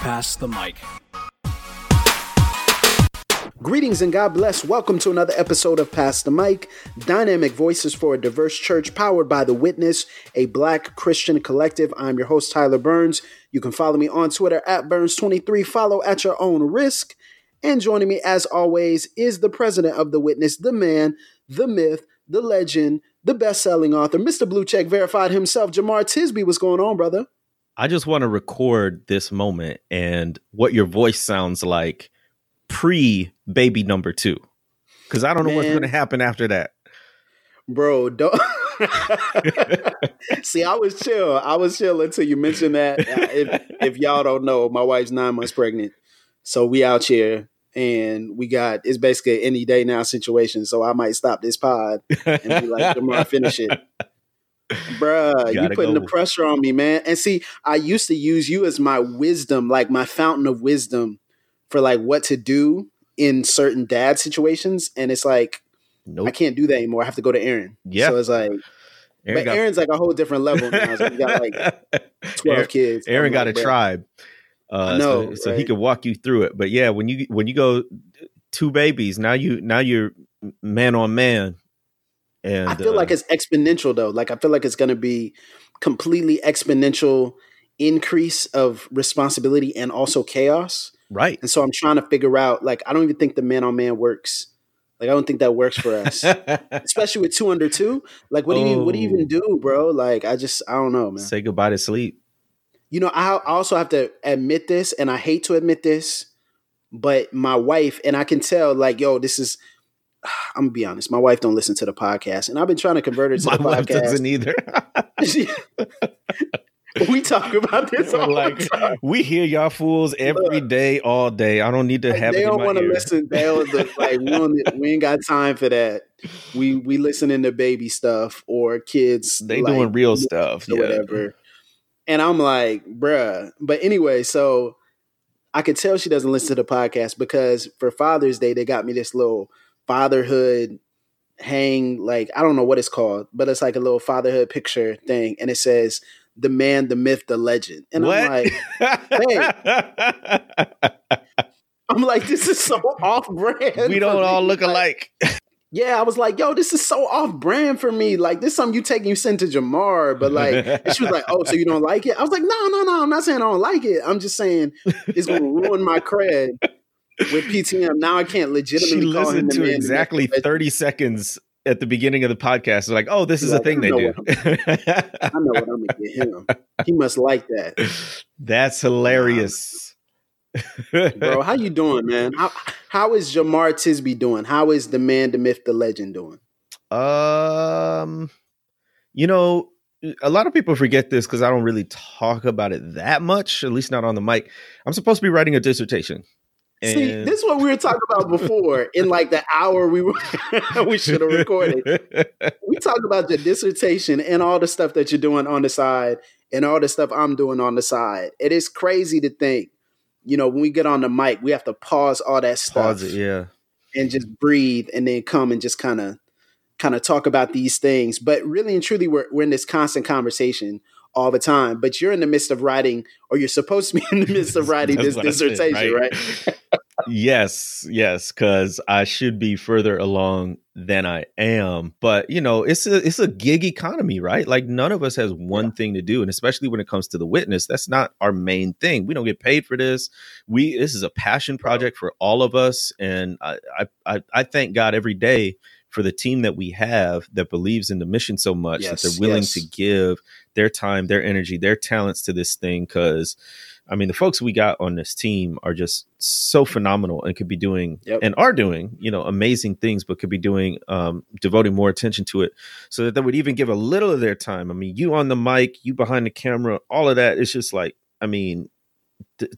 Pass the Mic. Greetings and God bless. Welcome to another episode of Pass the Mic, dynamic voices for a diverse church powered by The Witness, a black Christian collective. I'm your host, Tyler Burns. You can follow me on Twitter at Burns23. Follow at your own risk. And joining me, as always, is the president of The Witness, the man, the myth, the legend, the best selling author, Mr. Blue Check Verified himself, Jemar Tisby. What's going on, brother? I just want to record this moment and what your voice sounds like pre baby number two. Because I don't know Man. what's going to happen after that. Bro, don't. See, I was chill. I was chill until you mentioned that. Uh, if, if y'all don't know, my wife's nine months pregnant. So we out here and we got it's basically any day now situation. So I might stop this pod and be like, "Tomorrow, finish it." Bruh, you, you putting the pressure on me, man. And see, I used to use you as my wisdom, like my fountain of wisdom for like what to do in certain dad situations. And it's like, nope. I can't do that anymore. I have to go to Aaron. Yeah. So it's like, Aaron but got, Aaron's like a whole different level now. So got like 12 Aaron, kids. Aaron got like, a tribe. Uh, know, so, so he could walk you through it. But yeah, when you when you go two babies, now you now you're man on man. And I feel uh, like it's exponential though. Like I feel like it's going to be completely exponential increase of responsibility and also chaos. Right. And so I'm trying to figure out like I don't even think the man on man works. Like I don't think that works for us, especially with two under two. Like what do you what do you even oh. do, bro? Like I just I don't know, man. Say goodbye to sleep you know, I also have to admit this, and I hate to admit this, but my wife and I can tell, like, yo, this is. I'm gonna be honest. My wife don't listen to the podcast, and I've been trying to convert her to my the wife podcast. doesn't either. we talk about this all like, the time. We hear y'all fools every day, all day. I don't need to have. They don't want to listen. They don't, like we, don't, we ain't got time for that. We we listening to baby stuff or kids. They like, doing real stuff, or yeah. whatever. And I'm like, bruh. But anyway, so I could tell she doesn't listen to the podcast because for Father's Day, they got me this little fatherhood hang, like, I don't know what it's called, but it's like a little fatherhood picture thing. And it says, the man, the myth, the legend. And what? I'm like, hey. I'm like, this is so off brand. We don't all look alike yeah, I was like, yo, this is so off brand for me. Like, this is something you take and you send to Jemar. But like, and she was like, oh, so you don't like it? I was like, no, no, no. I'm not saying I don't like it. I'm just saying it's going to ruin my cred with PTM. Now I can't legitimately she call him to exactly 30 seconds at the beginning of the podcast. Like, oh, this is like, a thing they do. I know what I'm going to get him. He must like that. That's hilarious bro. How you doing, man? How how is Jemar Tisby doing? How is the man, the myth, the legend doing? Um, you know, a lot of people forget this because I don't really talk about it that much, at least not on the mic. I'm supposed to be writing a dissertation. And... See, this is what we were talking about before. in like the hour we were we should have recorded. We talked about your dissertation and all the stuff that you're doing on the side and all the stuff I'm doing on the side. It is crazy to think you know, when we get on the mic, we have to pause all that stuff. Pause it, yeah. And just breathe and then come and just kind of kind of talk about these things. But really and truly we're we're in this constant conversation all the time. But you're in the midst of writing, or you're supposed to be in the midst of writing this dissertation, right? right? yes, yes, because I should be further along than I am. But you know, it's a it's a gig economy, right? Like none of us has one yeah. thing to do, and especially when it comes to the witness, that's not our main thing. We don't get paid for this. We this is a passion project for all of us, and I I I thank God every day for the team that we have that believes in the mission so much yes, that they're willing yes. to give their time, their energy, their talents to this thing because I mean, the folks we got on this team are just so phenomenal and could be doing yep. and are doing, you know, amazing things, but could be doing, um, devoting more attention to it so that they would even give a little of their time. I mean, you on the mic, you behind the camera, all of that. It's just like, I mean,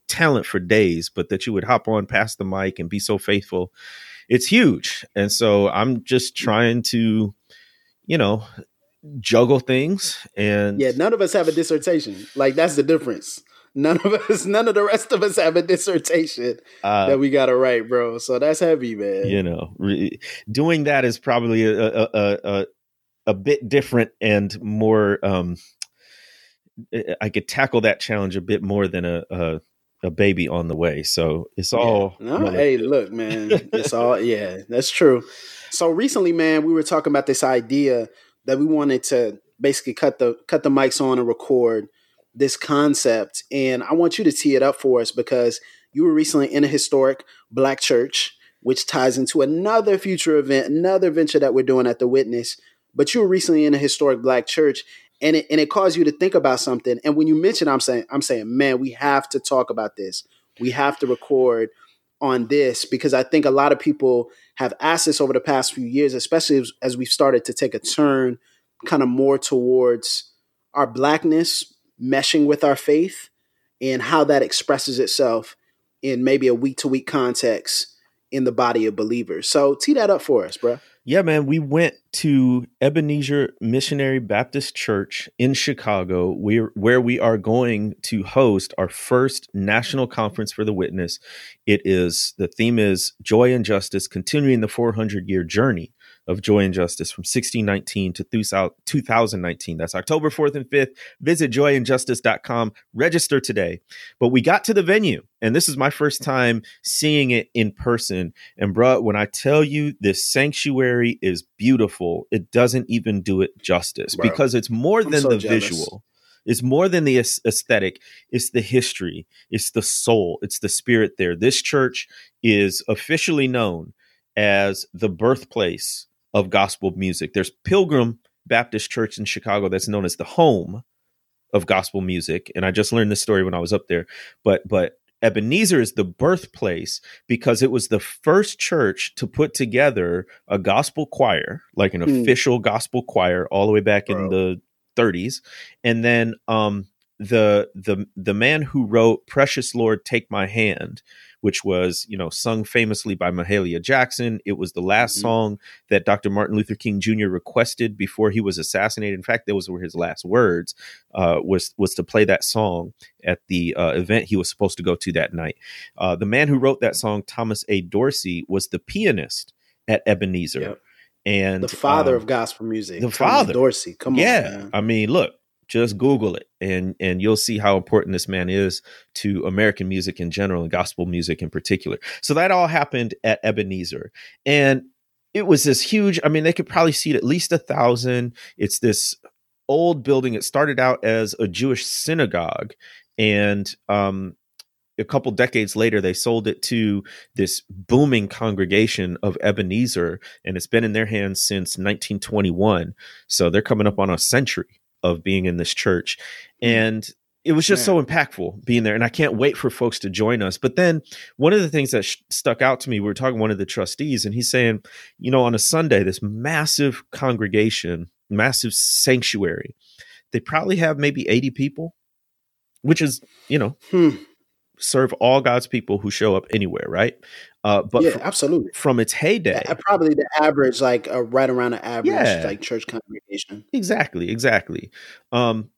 talent for days, but that you would hop on past the mic and be so faithful, it's huge. And so I'm just trying to, you know, juggle things and yeah, none of us have a dissertation. Like that's the difference. None of us, none of the rest of us have a dissertation uh, that we got to write, bro. So that's heavy, man. You know, re- doing that is probably a, a, a, a bit different and more. Um, I could tackle that challenge a bit more than a, a a baby on the way. So it's all. Yeah. No, hey, look, man, it's all. Yeah, that's true. So recently, man, we were talking about this idea that we wanted to basically cut the cut the mics on and record this concept, and I want you to tee it up for us because you were recently in a historic black church, which ties into another future event, another venture that we're doing at the Witness. But you were recently in a historic black church, and it and it caused you to think about something. And when you mentioned, I'm saying, I'm saying, man, we have to talk about this. We have to record on this because I think a lot of people have asked this over the past few years, especially as, as we've started to take a turn, kind of more towards our blackness meshing with our faith and how that expresses itself in maybe a week to week context in the body of believers. So tee that up for us, bro. Yeah, man. We went to Ebenezer Missionary Baptist Church in Chicago, where, where we are going to host our first national conference for the witness. It is the theme is Joy and Justice, continuing the 400 year journey of Joy and Justice from 1619 to 2019. That's October 4th and 5th. Visit joyandjustice.com. Register today. But we got to the venue, and this is my first time seeing it in person. And, bruh, when I tell you this sanctuary is beautiful, it doesn't even do it justice Bro, because it's more I'm than so the jealous. visual. It's more than the aesthetic. It's the history. It's the soul. It's the spirit there. This church is officially known as the birthplace of gospel music. There's Pilgrim Baptist Church in Chicago that's known as the home of gospel music, and I just learned this story when I was up there. But but Ebenezer is the birthplace because it was the first church to put together a gospel choir, like an hmm. official gospel choir, all the way back Bro. in the 30s, and then um, the the the man who wrote "Precious Lord, Take My Hand." which was, you know, sung famously by Mahalia Jackson. It was the last mm-hmm. song that Dr. Martin Luther King Jr. requested before he was assassinated. In fact, those were his last words. Uh, was was to play that song at the uh, event he was supposed to go to that night. Uh, the man who wrote that song, Thomas A. Dorsey, was the pianist at Ebenezer. Yep. And the father um, of gospel music, the Thomas father Dorsey. Come on, yeah. I mean, look, just google it and and you'll see how important this man is to american music in general and gospel music in particular. So that all happened at ebenezer. And it was this huge i mean they could probably seat at least a thousand. It's this old building. It started out as a jewish synagogue and um a couple decades later, they sold it to this booming congregation of Ebenezer, and it's been in their hands since 1921. So they're coming up on a century of being in this church. Mm. And it was just Man. so impactful being there. And I can't wait for folks to join us. But then one of the things that sh- stuck out to me, we were talking to one of the trustees, and he's saying, you know, on a Sunday, this massive congregation, massive sanctuary, they probably have maybe 80 people, which is, you know, hmm. serve all God's people who show up anywhere, right? Uh, but yeah, absolutely. From its heyday, yeah, probably the average, like uh, right around the average, yeah. like church congregation. Exactly, exactly. Um,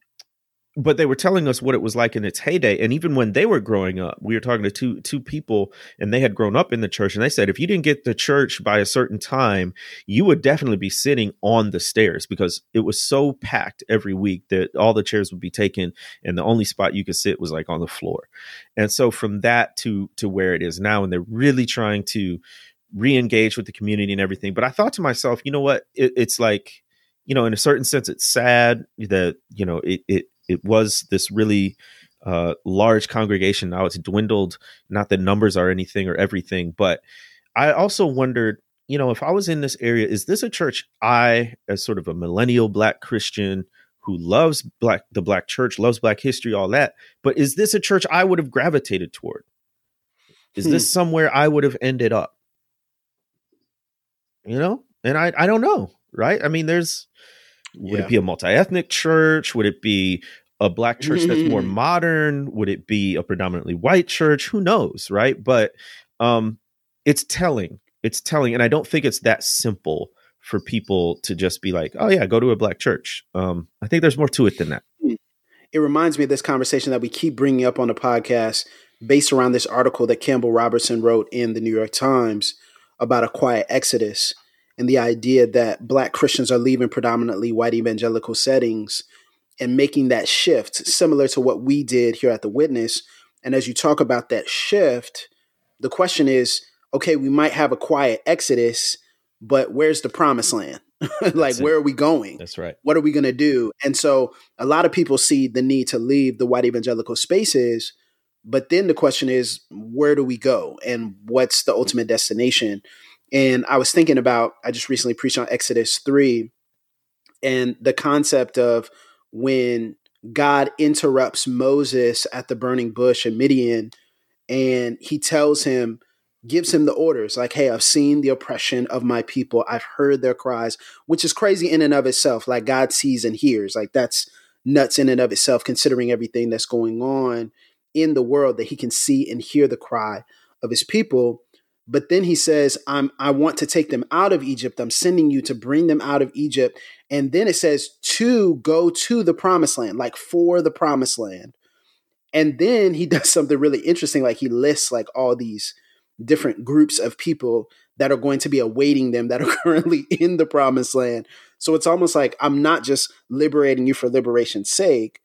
but they were telling us what it was like in its heyday and even when they were growing up we were talking to two two people and they had grown up in the church and they said if you didn't get to church by a certain time you would definitely be sitting on the stairs because it was so packed every week that all the chairs would be taken and the only spot you could sit was like on the floor. And so from that to to where it is now and they're really trying to re-engage with the community and everything but i thought to myself you know what? It, it's like you know in a certain sense it's sad that you know it, it it was this really uh, large congregation. Now it's dwindled. Not that numbers are anything or everything, but I also wondered, you know, if I was in this area, is this a church I, as sort of a millennial Black Christian who loves black the Black church, loves Black history, all that, but is this a church I would have gravitated toward? Is hmm. this somewhere I would have ended up? You know, and I I don't know, right? I mean, there's would yeah. it be a multi-ethnic church? Would it be a black church that's more modern? Would it be a predominantly white church? Who knows, right? But um, it's telling. It's telling, and I don't think it's that simple for people to just be like, "Oh yeah, go to a black church." Um, I think there's more to it than that. Hmm. It reminds me of this conversation that we keep bringing up on the podcast, based around this article that Campbell Robertson wrote in the New York Times about a quiet exodus and the idea that black Christians are leaving predominantly white evangelical settings and making that shift, similar to what we did here at the Witness. And as you talk about that shift, the question is okay, we might have a quiet exodus, but where's the promised land? like, where are we going? That's right. What are we going to do? And so a lot of people see the need to leave the white evangelical spaces. But then the question is, where do we go? And what's the ultimate destination? And I was thinking about, I just recently preached on Exodus 3 and the concept of when God interrupts Moses at the burning bush in Midian and he tells him, gives him the orders like, hey, I've seen the oppression of my people. I've heard their cries, which is crazy in and of itself. Like God sees and hears. Like that's nuts in and of itself, considering everything that's going on in the world, that he can see and hear the cry of his people. But then he says, I'm I want to take them out of Egypt. I'm sending you to bring them out of Egypt. And then it says to go to the promised land, like for the promised land. And then he does something really interesting. Like he lists like all these different groups of people that are going to be awaiting them that are currently in the promised land. So it's almost like I'm not just liberating you for liberation's sake,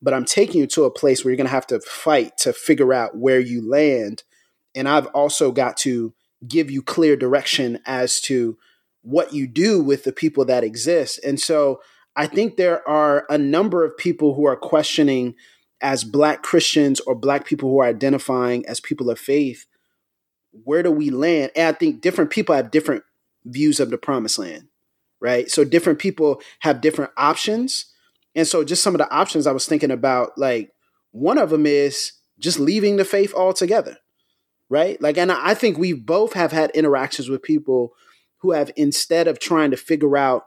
but I'm taking you to a place where you're going to have to fight to figure out where you land and I've also got to give you clear direction as to what you do with the people that exist. And so I think there are a number of people who are questioning as black Christians or black people who are identifying as people of faith, where do we land? And I think different people have different views of the promised land, right? So different people have different options. And so just some of the options I was thinking about, like one of them is just leaving the faith altogether right? Like, and I think we both have had interactions with people who have, instead of trying to figure out,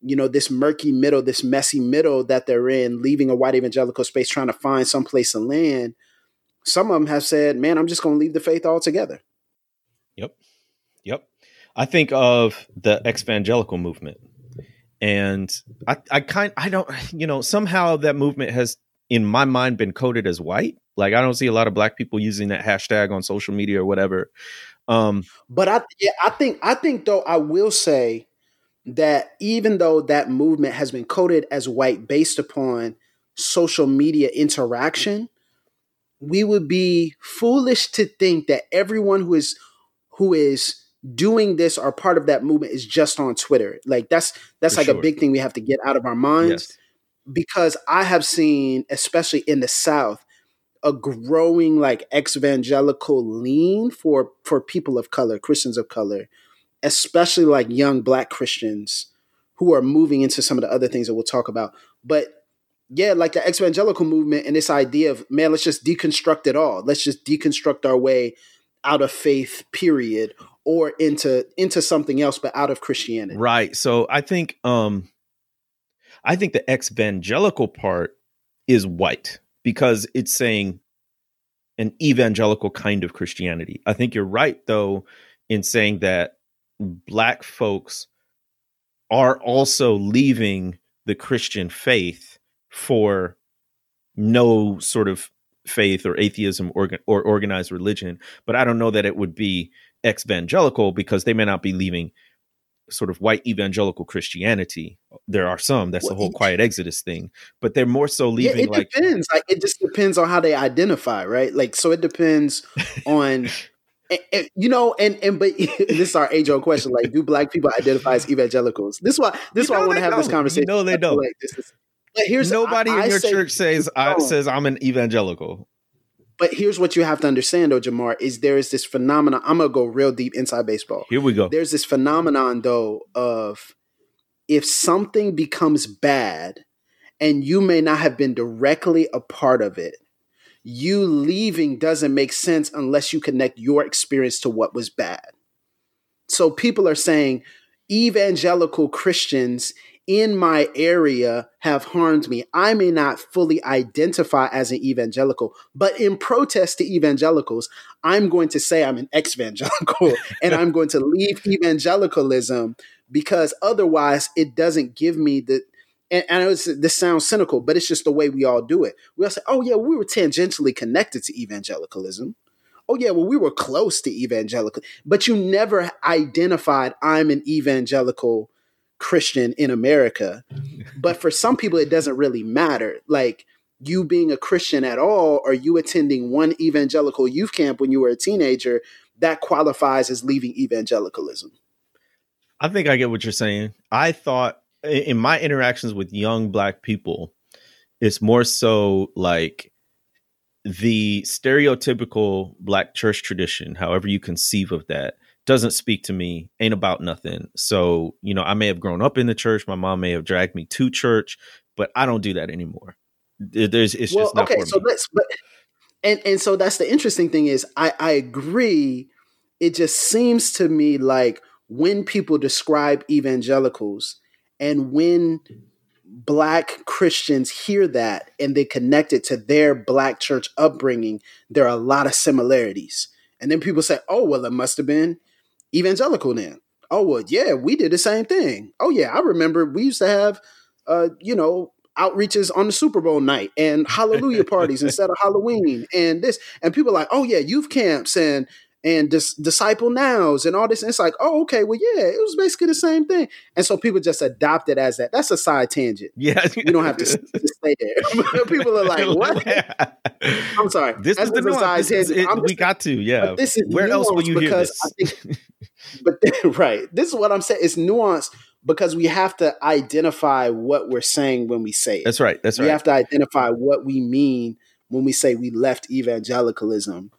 you know, this murky middle, this messy middle that they're in, leaving a white evangelical space, trying to find some place to land, some of them have said, man, I'm just going to leave the faith altogether. Yep. Yep. I think of the evangelical movement. And I, I kind I don't you know somehow that movement has in my mind been coded as white. Like I don't see a lot of black people using that hashtag on social media or whatever. Um, but I yeah, I think I think though I will say that even though that movement has been coded as white based upon social media interaction, we would be foolish to think that everyone who is who is doing this or part of that movement is just on Twitter. Like that's that's For like sure. a big thing we have to get out of our minds. Yes because I have seen, especially in the South, a growing like evangelical lean for for people of color, Christians of color, especially like young Black Christians who are moving into some of the other things that we'll talk about. But yeah, like the evangelical movement and this idea of man, let's just deconstruct it all. Let's just deconstruct our way out of faith, period, or into into something else, but out of Christianity. Right. So I think um I think the evangelical part is white because it's saying an evangelical kind of Christianity. I think you're right, though, in saying that black folks are also leaving the Christian faith for no sort of faith or atheism or, or organized religion. But I don't know that it would be ex evangelical because they may not be leaving sort of white evangelical Christianity. There are some that's well, the whole quiet exodus thing, but they're more so leaving. Yeah, it like, depends. Like it just depends on how they identify, right? Like so, it depends on. And, and, you know, and and but this is our age old question: like, do black people identify as evangelicals? This is why this is why I want to have don't. this conversation. No, they don't. Like, this is, here's nobody I, in your church says I, says I'm an evangelical. But here's what you have to understand, though, Jemar, is there is this phenomenon. I'm gonna go real deep inside baseball. Here we go. There's this phenomenon, though, of if something becomes bad, and you may not have been directly a part of it, you leaving doesn't make sense unless you connect your experience to what was bad. So people are saying evangelical Christians in my area have harmed me. I may not fully identify as an evangelical, but in protest to evangelicals, I'm going to say I'm an ex-evangelical and I'm going to leave evangelicalism because otherwise it doesn't give me the and, and was, this sounds cynical, but it's just the way we all do it. We all say, "Oh yeah, we were tangentially connected to evangelicalism." Oh yeah, well we were close to evangelical, but you never identified I'm an evangelical Christian in America. but for some people, it doesn't really matter. Like you being a Christian at all, or you attending one evangelical youth camp when you were a teenager, that qualifies as leaving evangelicalism. I think I get what you're saying. I thought in my interactions with young black people, it's more so like the stereotypical black church tradition, however you conceive of that, doesn't speak to me, ain't about nothing. So, you know, I may have grown up in the church, my mom may have dragged me to church, but I don't do that anymore. There's it's well, just not okay. so me. let's, but and and so that's the interesting thing is I I agree. It just seems to me like when people describe evangelicals and when black Christians hear that and they connect it to their black church upbringing, there are a lot of similarities. And then people say, "Oh, well, it must have been evangelical then. Oh well, yeah, we did the same thing. Oh yeah, I remember we used to have, uh, you know, outreaches on the Super Bowl night and hallelujah parties instead of Halloween and this. And people are like, oh yeah, youth camps and and dis- disciple nows and all this. And it's like, oh, okay, well, yeah, it was basically the same thing. And so people just adopt it as that. That's a side tangent. Yeah. You don't have to, to stay there. people are like, what? I'm sorry. This That's is the side tangent. It, we got to, yeah. This is Where else will you hear this? Think, but right. This is what I'm saying. It's nuanced because we have to identify what we're saying when we say it. That's right. That's right. We have to identify what we mean when we say we left evangelicalism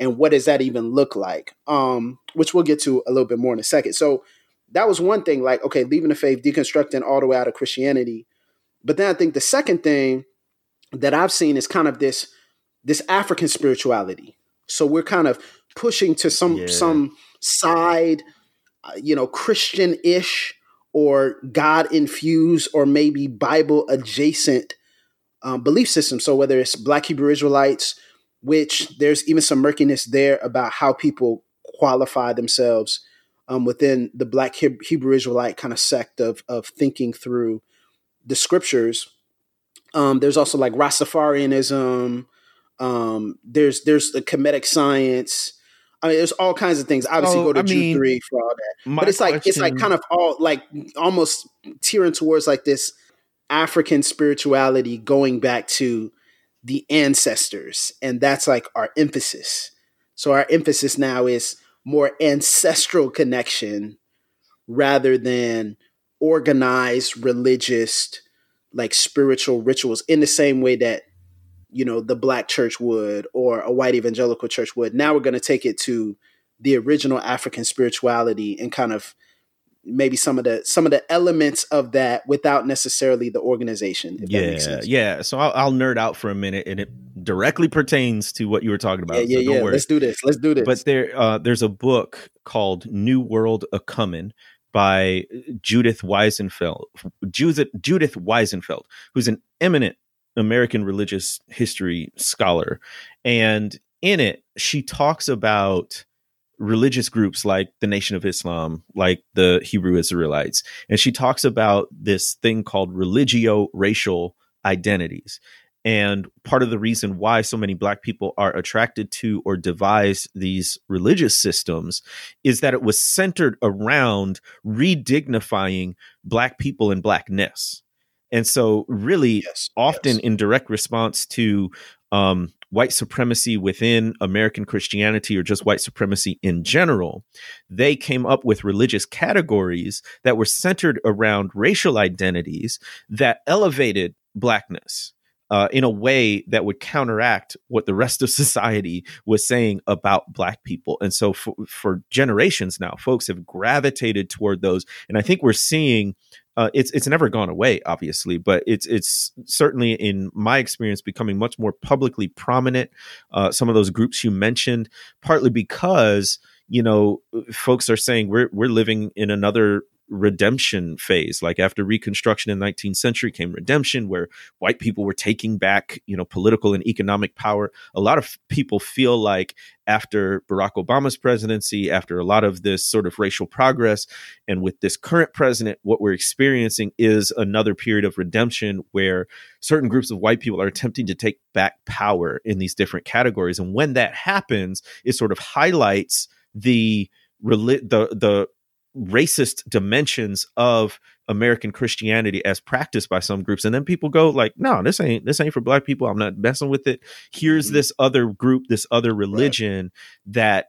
and what does that even look like? Um, which we'll get to a little bit more in a second. So that was one thing like okay leaving the faith deconstructing all the way out of christianity. But then i think the second thing that i've seen is kind of this this african spirituality. So we're kind of pushing to some yeah. some side uh, you know christian-ish or god infused or maybe bible adjacent um, belief system. So whether it's black hebrew israelites which there's even some murkiness there about how people qualify themselves um, within the Black Hebrew Israelite kind of sect of of thinking through the scriptures. Um, there's also like Rastafarianism. Um, there's there's the Kemetic science. I mean, there's all kinds of things. Obviously, go to I mean, three for all that. But it's like question, it's like kind of all like almost tearing towards like this African spirituality, going back to the ancestors. And that's like our emphasis. So our emphasis now is more ancestral connection rather than organized religious like spiritual rituals in the same way that you know the black church would or a white evangelical church would now we're going to take it to the original african spirituality and kind of maybe some of the some of the elements of that without necessarily the organization. yeah, yeah. So I'll, I'll, nerd out for a minute, and it directly pertains to what you were talking about. Yeah, yeah, so yeah. Let's do this. Let's do this. But there, uh, there's a book called New World a Comin' by Judith Weisenfeld. Judith Judith Weisenfeld, who's an eminent American religious history scholar, and in it she talks about religious groups like the Nation of Islam, like the Hebrew Israelites. And she talks about this thing called religio racial identities. And part of the reason why so many black people are attracted to or devise these religious systems is that it was centered around redignifying black people and blackness. And so, really, yes, often yes. in direct response to um, white supremacy within American Christianity or just white supremacy in general, they came up with religious categories that were centered around racial identities that elevated blackness. Uh, in a way that would counteract what the rest of society was saying about black people. And so for, for generations now, folks have gravitated toward those. And I think we're seeing uh, it's it's never gone away, obviously, but it's it's certainly in my experience becoming much more publicly prominent. Uh, some of those groups you mentioned, partly because you know folks are saying we're we're living in another redemption phase. Like after Reconstruction in the 19th century came redemption, where white people were taking back, you know, political and economic power. A lot of people feel like after Barack Obama's presidency, after a lot of this sort of racial progress, and with this current president, what we're experiencing is another period of redemption where certain groups of white people are attempting to take back power in these different categories. And when that happens, it sort of highlights the the the racist dimensions of American Christianity as practiced by some groups. And then people go like, no, this ain't this ain't for black people. I'm not messing with it. Here's mm-hmm. this other group, this other religion right. that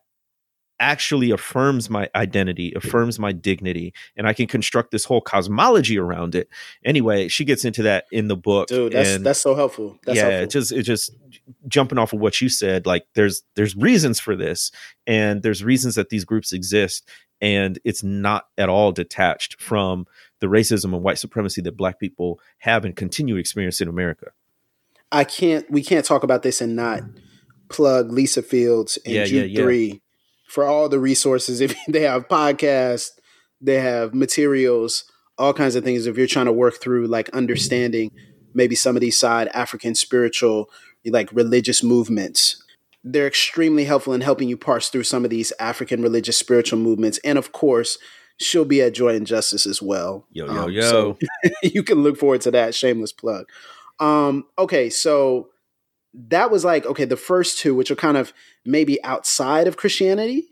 actually affirms my identity, affirms my dignity, and I can construct this whole cosmology around it. Anyway, she gets into that in the book. Dude, that's and that's so helpful. That's yeah, helpful. it just it just jumping off of what you said, like there's there's reasons for this, and there's reasons that these groups exist, and it's not at all detached from the racism and white supremacy that black people have and continue to experience in America. I can't we can't talk about this and not mm. plug Lisa Fields and yeah, Jude yeah, yeah. 3 for all the resources. If they have podcasts, they have materials, all kinds of things. If you're trying to work through like understanding maybe some of these side African spiritual, like religious movements, they're extremely helpful in helping you parse through some of these African religious spiritual movements. And of course, she'll be at Joy and Justice as well. Yo, yo, um, yo. So you can look forward to that. Shameless plug. Um, okay, so that was like, okay, the first two, which are kind of maybe outside of Christianity.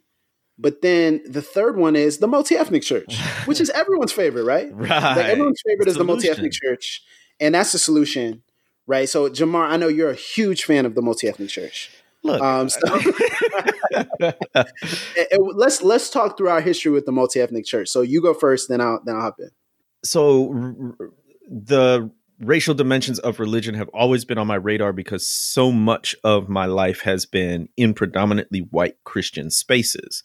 But then the third one is the multi ethnic church, which is everyone's favorite, right? Right. Like everyone's favorite is the multi ethnic church. And that's the solution, right? So, Jemar, I know you're a huge fan of the multi ethnic church. Look, um, so, let's let's talk through our history with the multi ethnic church. So you go first, then I'll then I'll hop in. So the racial dimensions of religion have always been on my radar because so much of my life has been in predominantly white Christian spaces,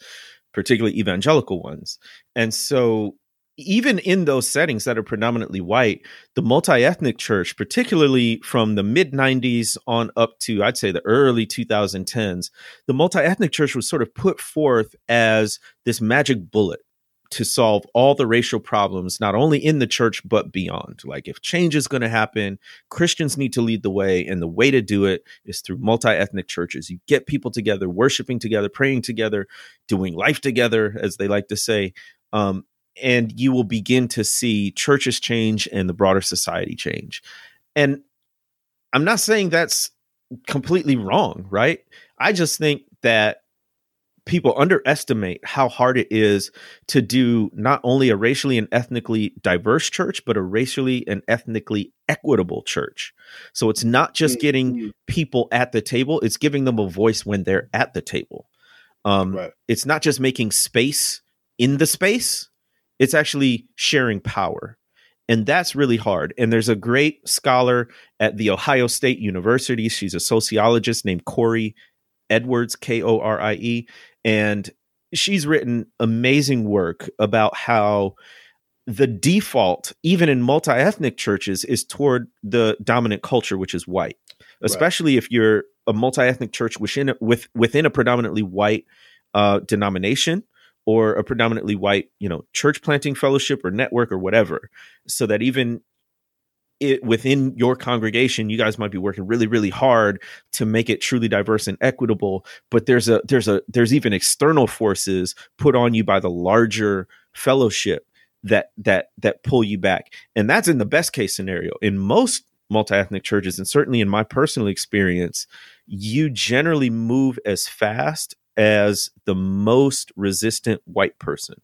particularly evangelical ones. And so even in those settings that are predominantly white, the multi ethnic church, particularly from the mid 90s on up to, I'd say, the early 2010s, the multi ethnic church was sort of put forth as this magic bullet to solve all the racial problems, not only in the church, but beyond. Like, if change is going to happen, Christians need to lead the way. And the way to do it is through multi ethnic churches. You get people together, worshiping together, praying together, doing life together, as they like to say. Um, and you will begin to see churches change and the broader society change. And I'm not saying that's completely wrong, right? I just think that people underestimate how hard it is to do not only a racially and ethnically diverse church, but a racially and ethnically equitable church. So it's not just getting mm-hmm. people at the table, it's giving them a voice when they're at the table. Um, right. It's not just making space in the space, it's actually sharing power. And that's really hard. And there's a great scholar at the Ohio State University. She's a sociologist named Korie Edwards, K O R I E. And she's written amazing work about how the default, even in multi ethnic churches, is toward the dominant culture, which is white, especially right. if you're a multi ethnic church within, with, within a predominantly white uh, denomination or a predominantly white, you know, church planting fellowship or network or whatever, so that even it within your congregation, you guys might be working really, really hard to make it truly diverse and equitable. But there's a there's a there's even external forces put on you by the larger fellowship that that that pull you back, and that's in the best case scenario. In most multi-ethnic churches and certainly in my personal experience you generally move as fast as the most resistant white person.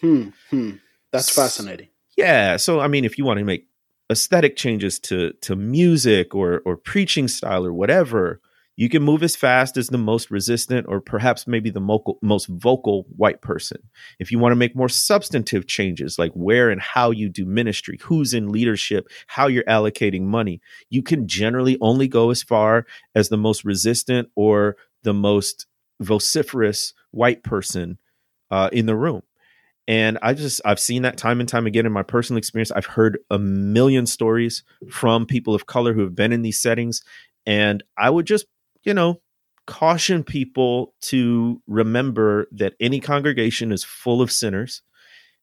Hmm. hmm. That's fascinating. Yeah. So I mean, if you want to make aesthetic changes to to music or or preaching style or whatever, you can move as fast as the most resistant or perhaps maybe the mo- most vocal white person. If you want to make more substantive changes like where and how you do ministry, who's in leadership, how you're allocating money, you can generally only go as far as the most resistant or the most vociferous white person uh, in the room. And I just I've seen that time and time again in my personal experience. I've heard a million stories from people of color who have been in these settings, and I would just you know caution people to remember that any congregation is full of sinners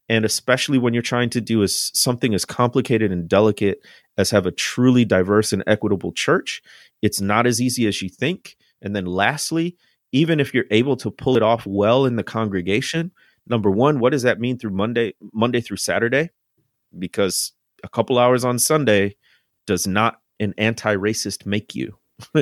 And especially when you're trying to do as something as complicated and delicate as have a truly diverse and equitable church, it's not as easy as you think. And then lastly, even if you're able to pull it off well in the congregation, number one, what does that mean through Monday, Monday through Saturday? Because a couple hours on Sunday does not an anti-racist make you. hmm,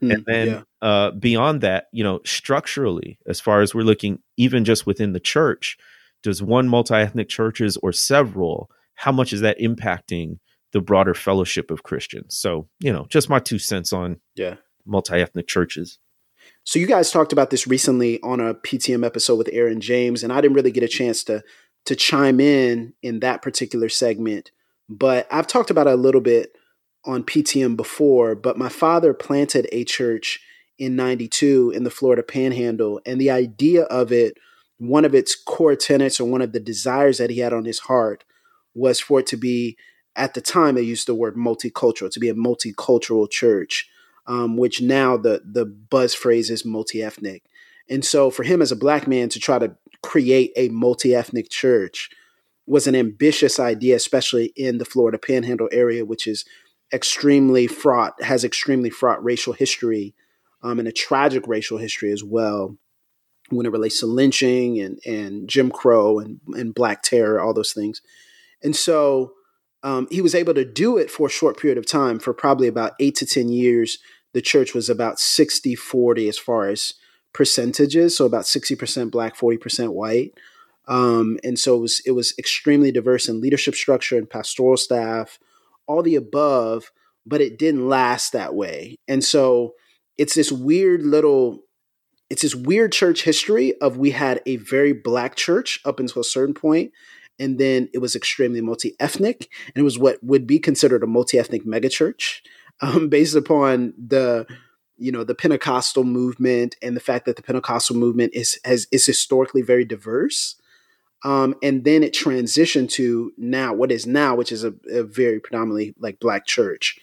hmm, and then yeah. uh, beyond that, you know, structurally, as far as we're looking, even just within the church, does one multi-ethnic churches or several, how much is that impacting the broader fellowship of Christians? So, you know, just my two cents on yeah multi-ethnic churches. So you guys talked about this recently on a PTM episode with Aaron James, and I didn't really get a chance to to chime in in that particular segment, but I've talked about it a little bit on PTM before. But my father planted a church in '92 in the Florida Panhandle, and the idea of it, one of its core tenets or one of the desires that he had on his heart, was for it to be. At the time, they used the word multicultural to be a multicultural church um, which now the the buzz phrase is multi ethnic. And so for him as a black man to try to create a multi ethnic church was an ambitious idea, especially in the Florida Panhandle area, which is extremely fraught, has extremely fraught racial history um, and a tragic racial history as well when it relates to lynching and, and Jim Crow and, and Black Terror, all those things. And so um, he was able to do it for a short period of time for probably about eight to 10 years. The church was about 60 40 as far as percentages, so about 60% black, 40% white. Um, and so it was, it was extremely diverse in leadership structure and pastoral staff, all the above, but it didn't last that way. And so it's this weird little it's this weird church history of we had a very black church up until a certain point and then it was extremely multi-ethnic and it was what would be considered a multi-ethnic megachurch um, based upon the you know the pentecostal movement and the fact that the pentecostal movement is has is historically very diverse um, and then it transitioned to now what is now which is a, a very predominantly like black church.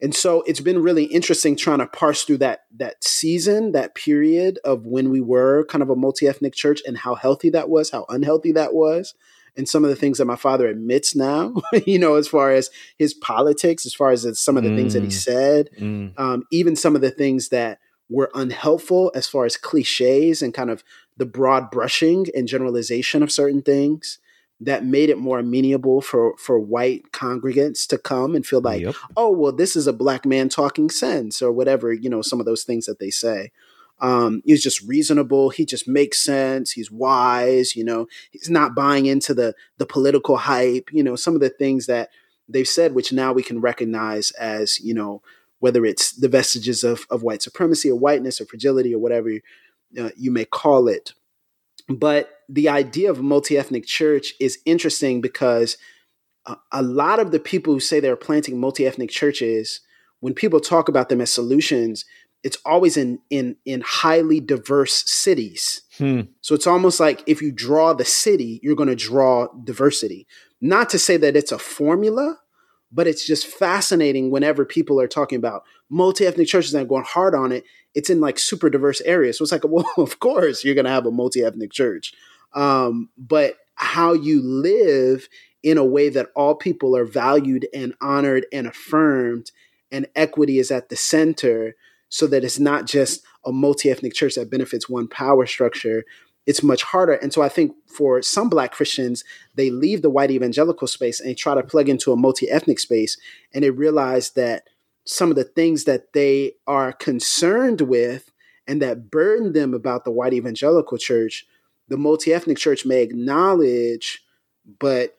And so it's been really interesting trying to parse through that that season that period of when we were kind of a multi-ethnic church and how healthy that was how unhealthy that was and some of the things that my father admits now, you know, as far as his politics, as far as some of the mm. things that he mm. said, mm. um, even some of the things that were unhelpful as far as cliches and kind of the broad brushing and generalization of certain things that made it more amenable for for white congregants to come and feel like, yep. oh, well, this is a black man talking sense or whatever, you know, some of those things that they say. Um, he's just reasonable. He just makes sense. He's wise. You know, he's not buying into the the political hype. You know, some of the things that they've said, which now we can recognize as you know, whether it's the vestiges of of white supremacy or whiteness or fragility or whatever uh, you may call it. But the idea of a multi ethnic church is interesting because a, a lot of the people who say they're planting multi ethnic churches, when people talk about them as solutions, it's always in in in highly diverse cities. Hmm. So it's almost like if you draw the city, you're going to draw diversity. Not to say that it's a formula, but it's just fascinating whenever people are talking about multi-ethnic churches and going hard on it. It's in like super diverse areas. So it's like, well, of course you're going to have a multi-ethnic church. Um, but how you live in a way that all people are valued and honored and affirmed and equity is at the center so that it's not just a multi-ethnic church that benefits one power structure it's much harder. And so i think for some black christians they leave the white evangelical space and try to plug into a multi-ethnic space and they realize that some of the things that they are concerned with and that burden them about the white evangelical church the multi-ethnic church may acknowledge but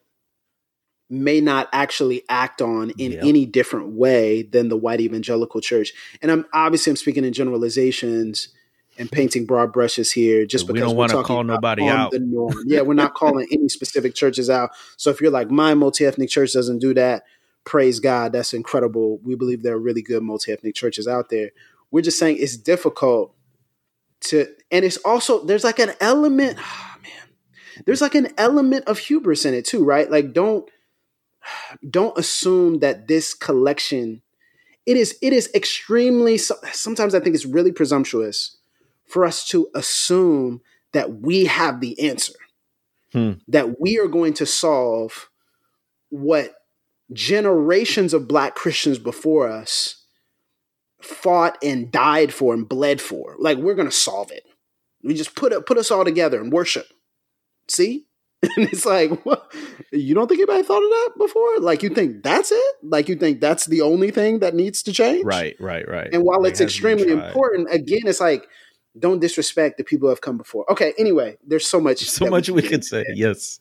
may not actually act on in yep. any different way than the white evangelical church. And I'm obviously I'm speaking in generalizations and painting broad brushes here just because we don't want to call nobody out. The norm. yeah, we're not calling any specific churches out. So if you're like my multi-ethnic church doesn't do that, praise God, that's incredible. We believe there are really good multi-ethnic churches out there. We're just saying it's difficult to and it's also there's like an element oh man. There's like an element of hubris in it too, right? Like don't don't assume that this collection it is it is extremely sometimes i think it's really presumptuous for us to assume that we have the answer hmm. that we are going to solve what generations of black Christians before us fought and died for and bled for. Like we're going to solve it. We just put it, put us all together and worship. See? And it's like, what? you don't think anybody thought of that before? Like you think that's it? Like you think that's the only thing that needs to change? Right, right, right. And while it's extremely important, again, it's like don't disrespect the people who have come before. Okay, anyway, there's so much so much we, we could say. Yes.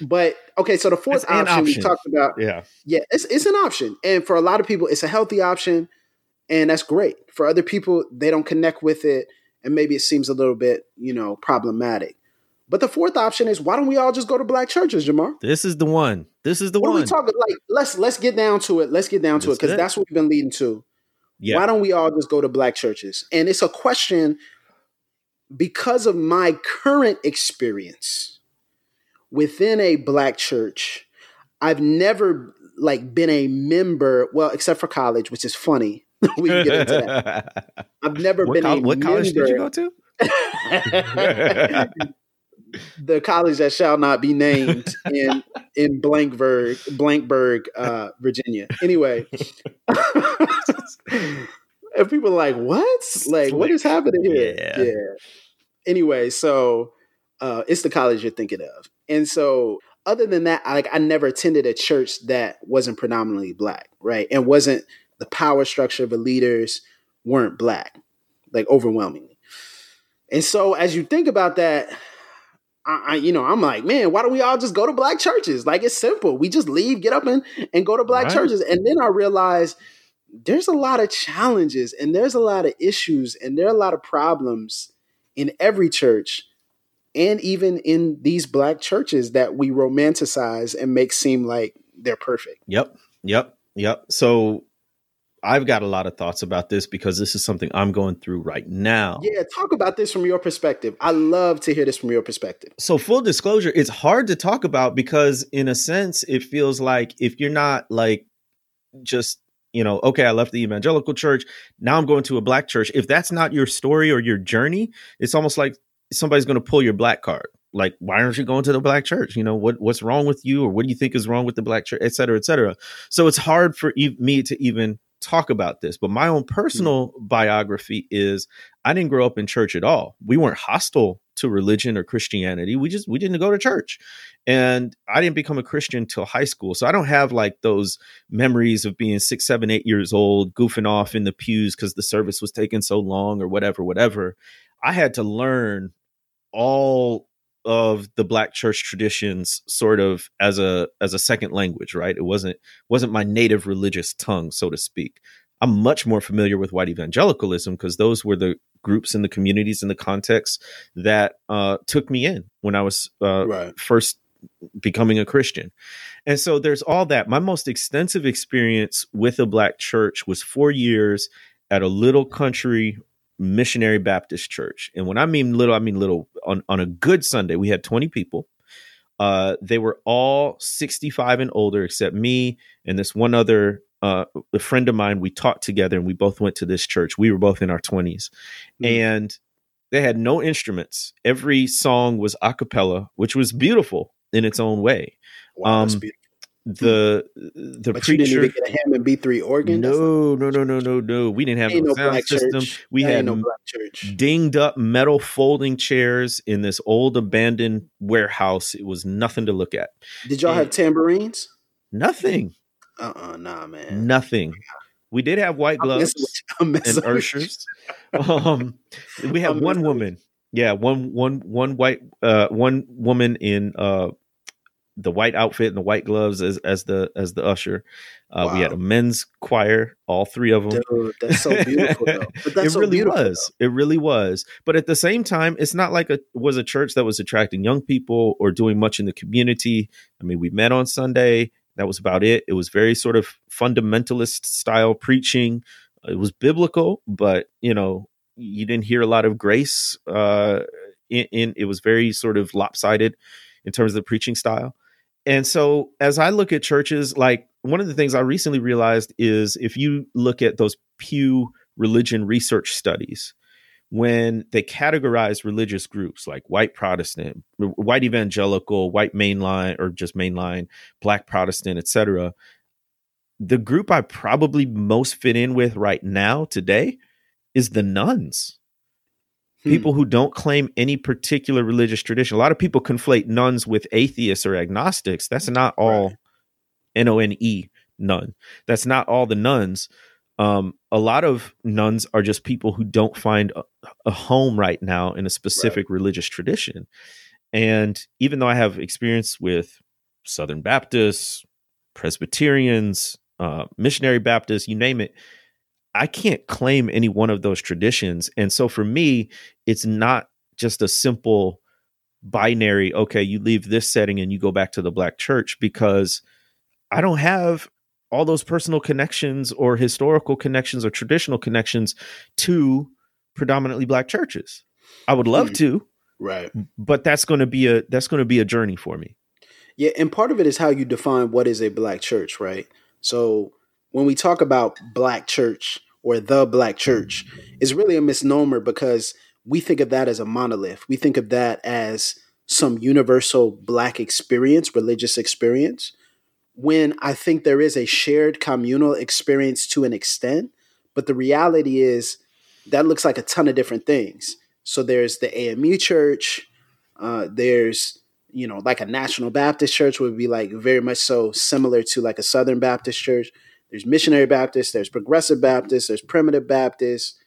But okay, so the fourth option, option, we talked about. Yeah. Yeah, it's it's an option. And for a lot of people, it's a healthy option. And that's great. For other people, they don't connect with it and maybe it seems a little bit, you know, problematic. But the fourth option is why don't we all just go to black churches, Jemar? This is the one. This is the what one. Are we talking like let's let's get down to it. Let's get down to it because that's what we've been leading to. Yeah. Why don't we all just go to black churches? And it's a question because of my current experience within a black church. I've never like been a member, well, except for college, which is funny. we can get into that. I've never what been co- a what member. college did you go to? the college that shall not be named in in Blankburg, Blankburg, uh, Virginia. Anyway, and people are like, "What? Like, what is happening here?" Yeah. yeah. Anyway, so uh, it's the college you're thinking of, and so other than that, I, like I never attended a church that wasn't predominantly black, right, and wasn't the power structure of the leaders weren't black, like overwhelmingly. And so as you think about that, I, I, you know, I'm like, man, why don't we all just go to black churches? Like it's simple. We just leave, get up and, and go to black right. churches. And then I realized there's a lot of challenges and there's a lot of issues and there are a lot of problems in every church and even in these black churches that we romanticize and make seem like they're perfect. Yep. Yep. Yep. So I've got a lot of thoughts about this because this is something I'm going through right now. Yeah, talk about this from your perspective. I love to hear this from your perspective. So, full disclosure, it's hard to talk about because, in a sense, it feels like if you're not like just, you know, okay, I left the evangelical church, now I'm going to a black church. If that's not your story or your journey, it's almost like somebody's going to pull your black card like why aren't you going to the black church you know what what's wrong with you or what do you think is wrong with the black church et cetera et cetera so it's hard for e- me to even talk about this, but my own personal mm-hmm. biography is I didn't grow up in church at all. We weren't hostile to religion or Christianity. We just we didn't go to church. And I didn't become a Christian till high school. So I don't have like those memories of being six, seven, eight years old, goofing off in the pews because the service was taking so long or whatever, whatever. I had to learn all of the black church traditions sort of as a as a second language right? It wasn't wasn't my native religious tongue so to speak. I'm much more familiar with white evangelicalism because those were the groups and the communities and the contexts that uh, took me in when i was uh, right. first becoming a christian. And so there's all that. My most extensive experience with a black church was four years at a little country missionary Baptist church. And when I mean little, I mean little. On, on a good Sunday, we had 20 people. Uh, they were all 65 and older, except me and this one other uh, a friend of mine. We talked together and we both went to this church. We were both in our 20s. Mm-hmm. And they had no instruments. Every song was a cappella, which was beautiful in its own way. Wow, um, the the but preacher you didn't even get a Hammond B three organ. No, no, no, no, no, no. We didn't have no, no sound system. Church. We had no black church. dinged up metal folding chairs in this old abandoned warehouse. It was nothing to look at. Did y'all and have tambourines? Nothing. Uh uh-uh, uh nah, man. Nothing. We did have white gloves and ushers. um, we had one woman. Yeah, one one one white uh one woman in uh the white outfit and the white gloves as as the as the usher. Uh, wow. We had a men's choir, all three of them. Dude, that's so beautiful. it so really was. Though. It really was. But at the same time, it's not like a was a church that was attracting young people or doing much in the community. I mean, we met on Sunday. That was about it. It was very sort of fundamentalist style preaching. It was biblical, but you know, you didn't hear a lot of grace. Uh, in, in it was very sort of lopsided in terms of the preaching style. And so as I look at churches, like one of the things I recently realized is if you look at those Pew religion research studies, when they categorize religious groups like white Protestant, white evangelical, white mainline, or just mainline, black Protestant, etc. The group I probably most fit in with right now today is the Hmm. People who don't claim any particular religious tradition. A lot of people conflate nuns with atheists or agnostics. That's not all right. N O N E, none. That's not all the nuns. um, a lot of nuns are just people who don't find a, a home right now in a specific right. religious tradition. And even though I have experience with Southern Baptists, Presbyterians, uh, missionary Baptists, you name it, I can't claim any one of those traditions. And so for me, it's not just a simple binary, okay, you leave this setting and you go back to the black church because I don't have all those personal connections or historical connections or traditional connections to predominantly black churches. I would love mm. to. Right. But that's going to be a that's going to be a journey for me. Yeah, and part of it is how you define what is a black church, right? So when we talk about black church or the black church, it's really a misnomer because we think of that as a monolith. We think of that as some universal black experience, religious experience when I think there is a shared communal experience to an extent, but the reality is that looks like a ton of different things. So there's the AME church, uh, there's you know like a National Baptist church would be like very much so similar to like a Southern Baptist church. There's Missionary Baptist, there's Progressive Baptist, there's Primitive Baptist,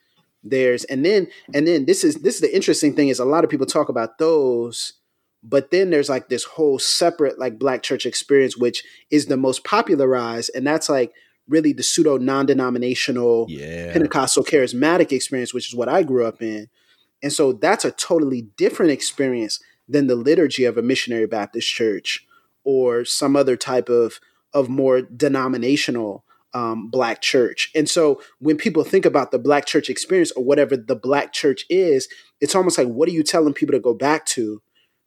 there's and then and then this is this is the interesting thing is a lot of people talk about those but then there's like this whole separate like black church experience, which is the most popularized, and that's like really the pseudo non-denominational yeah. Pentecostal charismatic experience, which is what I grew up in. And so that's a totally different experience than the liturgy of a missionary Baptist church or some other type of of more denominational um, black church. And so when people think about the black church experience or whatever the black church is, it's almost like what are you telling people to go back to?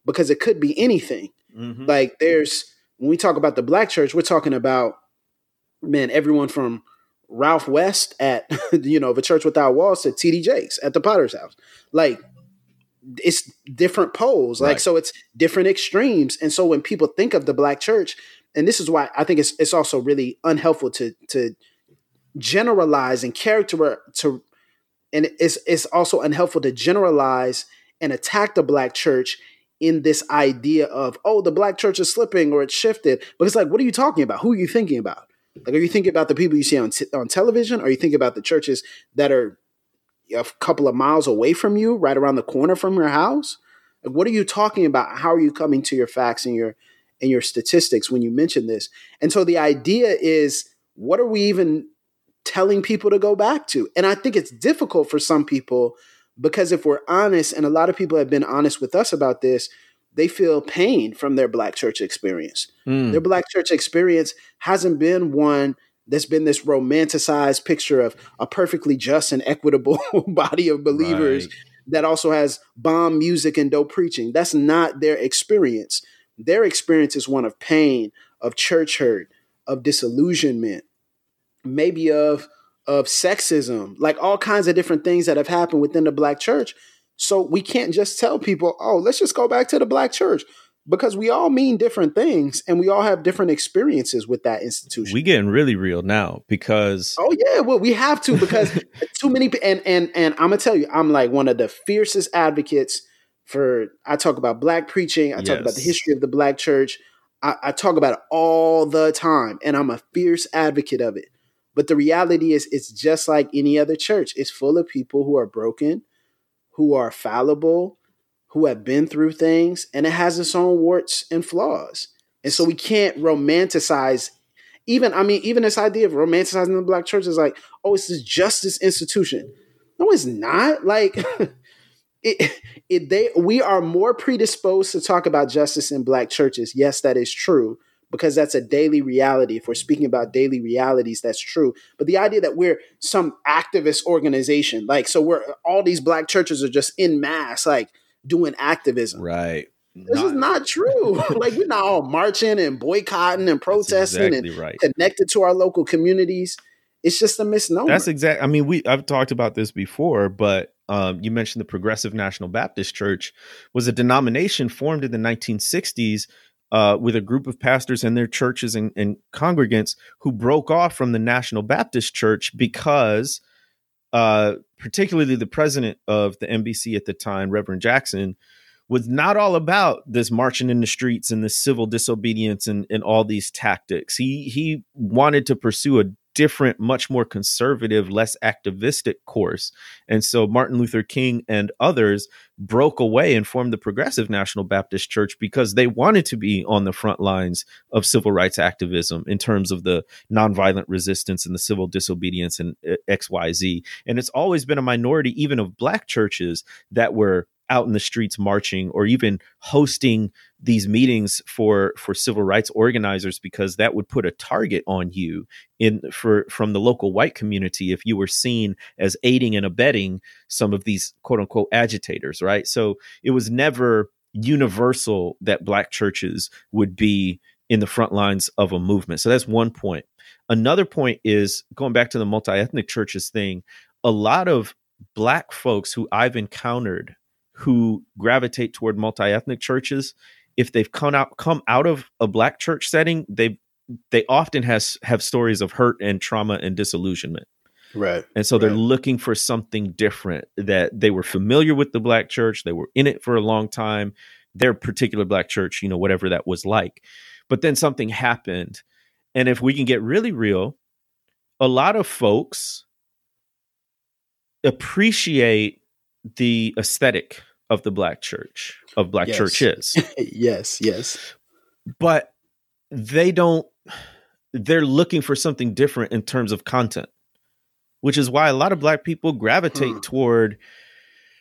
because it could be anything. Mm-hmm. Like there's when we talk about the black church, we're talking about man, everyone from Ralph West at you know the Church Without Walls to TD Jakes at the Potter's House. Like it's different poles. Like right. so it's different extremes. And so when people think of the black church, and this is why I think it's it's also really unhelpful to to generalize and character to and it's it's also unhelpful to generalize and attack the black church in this idea of oh the black church is slipping or it's shifted it's like what are you talking about? Who are you thinking about? Like are you thinking about the people you see on t- on television? Or are you thinking about the churches that are a couple of miles away from you right around the corner from your house? Like, what are you talking about? How are you coming to your facts and your and your statistics when you mention this and so the idea is what are we even telling people to go back to and i think it's difficult for some people because if we're honest, and a lot of people have been honest with us about this, they feel pain from their black church experience. Mm. Their black church experience hasn't been one that's been this romanticized picture of a perfectly just and equitable body of believers right. that also has bomb music and dope preaching. That's not their experience. Their experience is one of pain, of church hurt, of disillusionment, maybe of of sexism, like all kinds of different things that have happened within the black church. So we can't just tell people, oh, let's just go back to the black church because we all mean different things and we all have different experiences with that institution. We getting really real now because Oh yeah, well we have to because too many and and and I'm gonna tell you, I'm like one of the fiercest advocates for I talk about black preaching, I yes. talk about the history of the black church. I, I talk about it all the time and I'm a fierce advocate of it. But the reality is, it's just like any other church. It's full of people who are broken, who are fallible, who have been through things, and it has its own warts and flaws. And so we can't romanticize even I mean, even this idea of romanticizing the black church is like, oh, it's this justice institution. No, it's not. Like it, it they we are more predisposed to talk about justice in black churches. Yes, that is true because that's a daily reality. If we're speaking about daily realities, that's true. But the idea that we're some activist organization, like, so we're all these black churches are just in mass, like doing activism. Right. This not, is not true. like we're not all marching and boycotting and protesting exactly and right. connected to our local communities. It's just a misnomer. That's exact. I mean, we I've talked about this before, but um, you mentioned the Progressive National Baptist Church, was a denomination formed in the 1960s uh, with a group of pastors and their churches and, and, congregants who broke off from the National Baptist Church because, uh, particularly the president of the NBC at the time, Reverend Jackson, was not all about this marching in the streets and this civil disobedience and, and all these tactics. He he wanted to pursue a different, much more conservative, less activistic course. And so Martin Luther King and others broke away and formed the Progressive National Baptist Church because they wanted to be on the front lines of civil rights activism in terms of the nonviolent resistance and the civil disobedience and uh, XYZ. And it's always been a minority, even of black churches, that were out in the streets marching or even hosting these meetings for for civil rights organizers because that would put a target on you in for from the local white community if you were seen as aiding and abetting some of these quote unquote agitators right? So it was never universal that black churches would be in the front lines of a movement. So that's one point. Another point is going back to the multi-ethnic churches thing. A lot of black folks who i've encountered who gravitate toward multi-ethnic churches if they've come out come out of a black church setting they they often has have stories of hurt and trauma and disillusionment right and so right. they're looking for something different that they were familiar with the black church they were in it for a long time their particular black church you know whatever that was like but then something happened and if we can get really real a lot of folks appreciate the aesthetic of the black church of black yes. churches yes yes but they don't they're looking for something different in terms of content which is why a lot of black people gravitate hmm. toward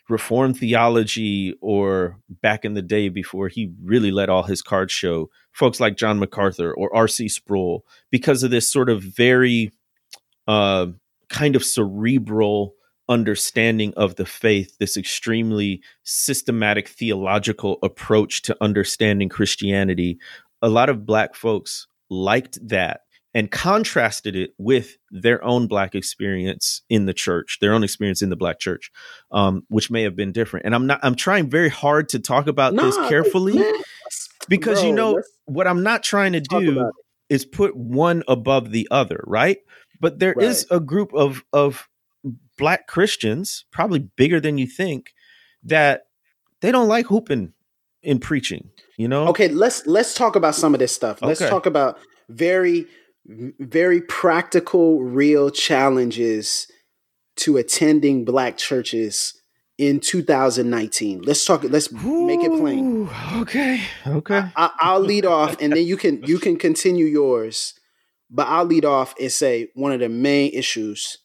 reform theology or back in the day before he really let all his cards show folks like john macarthur or rc sproul because of this sort of very uh, kind of cerebral understanding of the faith, this extremely systematic theological approach to understanding Christianity, a lot of Black folks liked that and contrasted it with their own Black experience in the church, their own experience in the Black church, um, which may have been different. And I'm not, I'm trying very hard to talk about this carefully man, because, bro, you know, what I'm not trying to do is put one above the other, right? But there right. is a group of, of black Christians, probably bigger than you think, that they don't like hooping in preaching. You know? Okay, let's let's talk about some of this stuff. Let's okay. talk about very very practical, real challenges to attending black churches in 2019. Let's talk. Let's Ooh, make it plain. Okay. Okay. I, will lead off, and then you can you can continue yours. But I'll lead off and say one of the main issues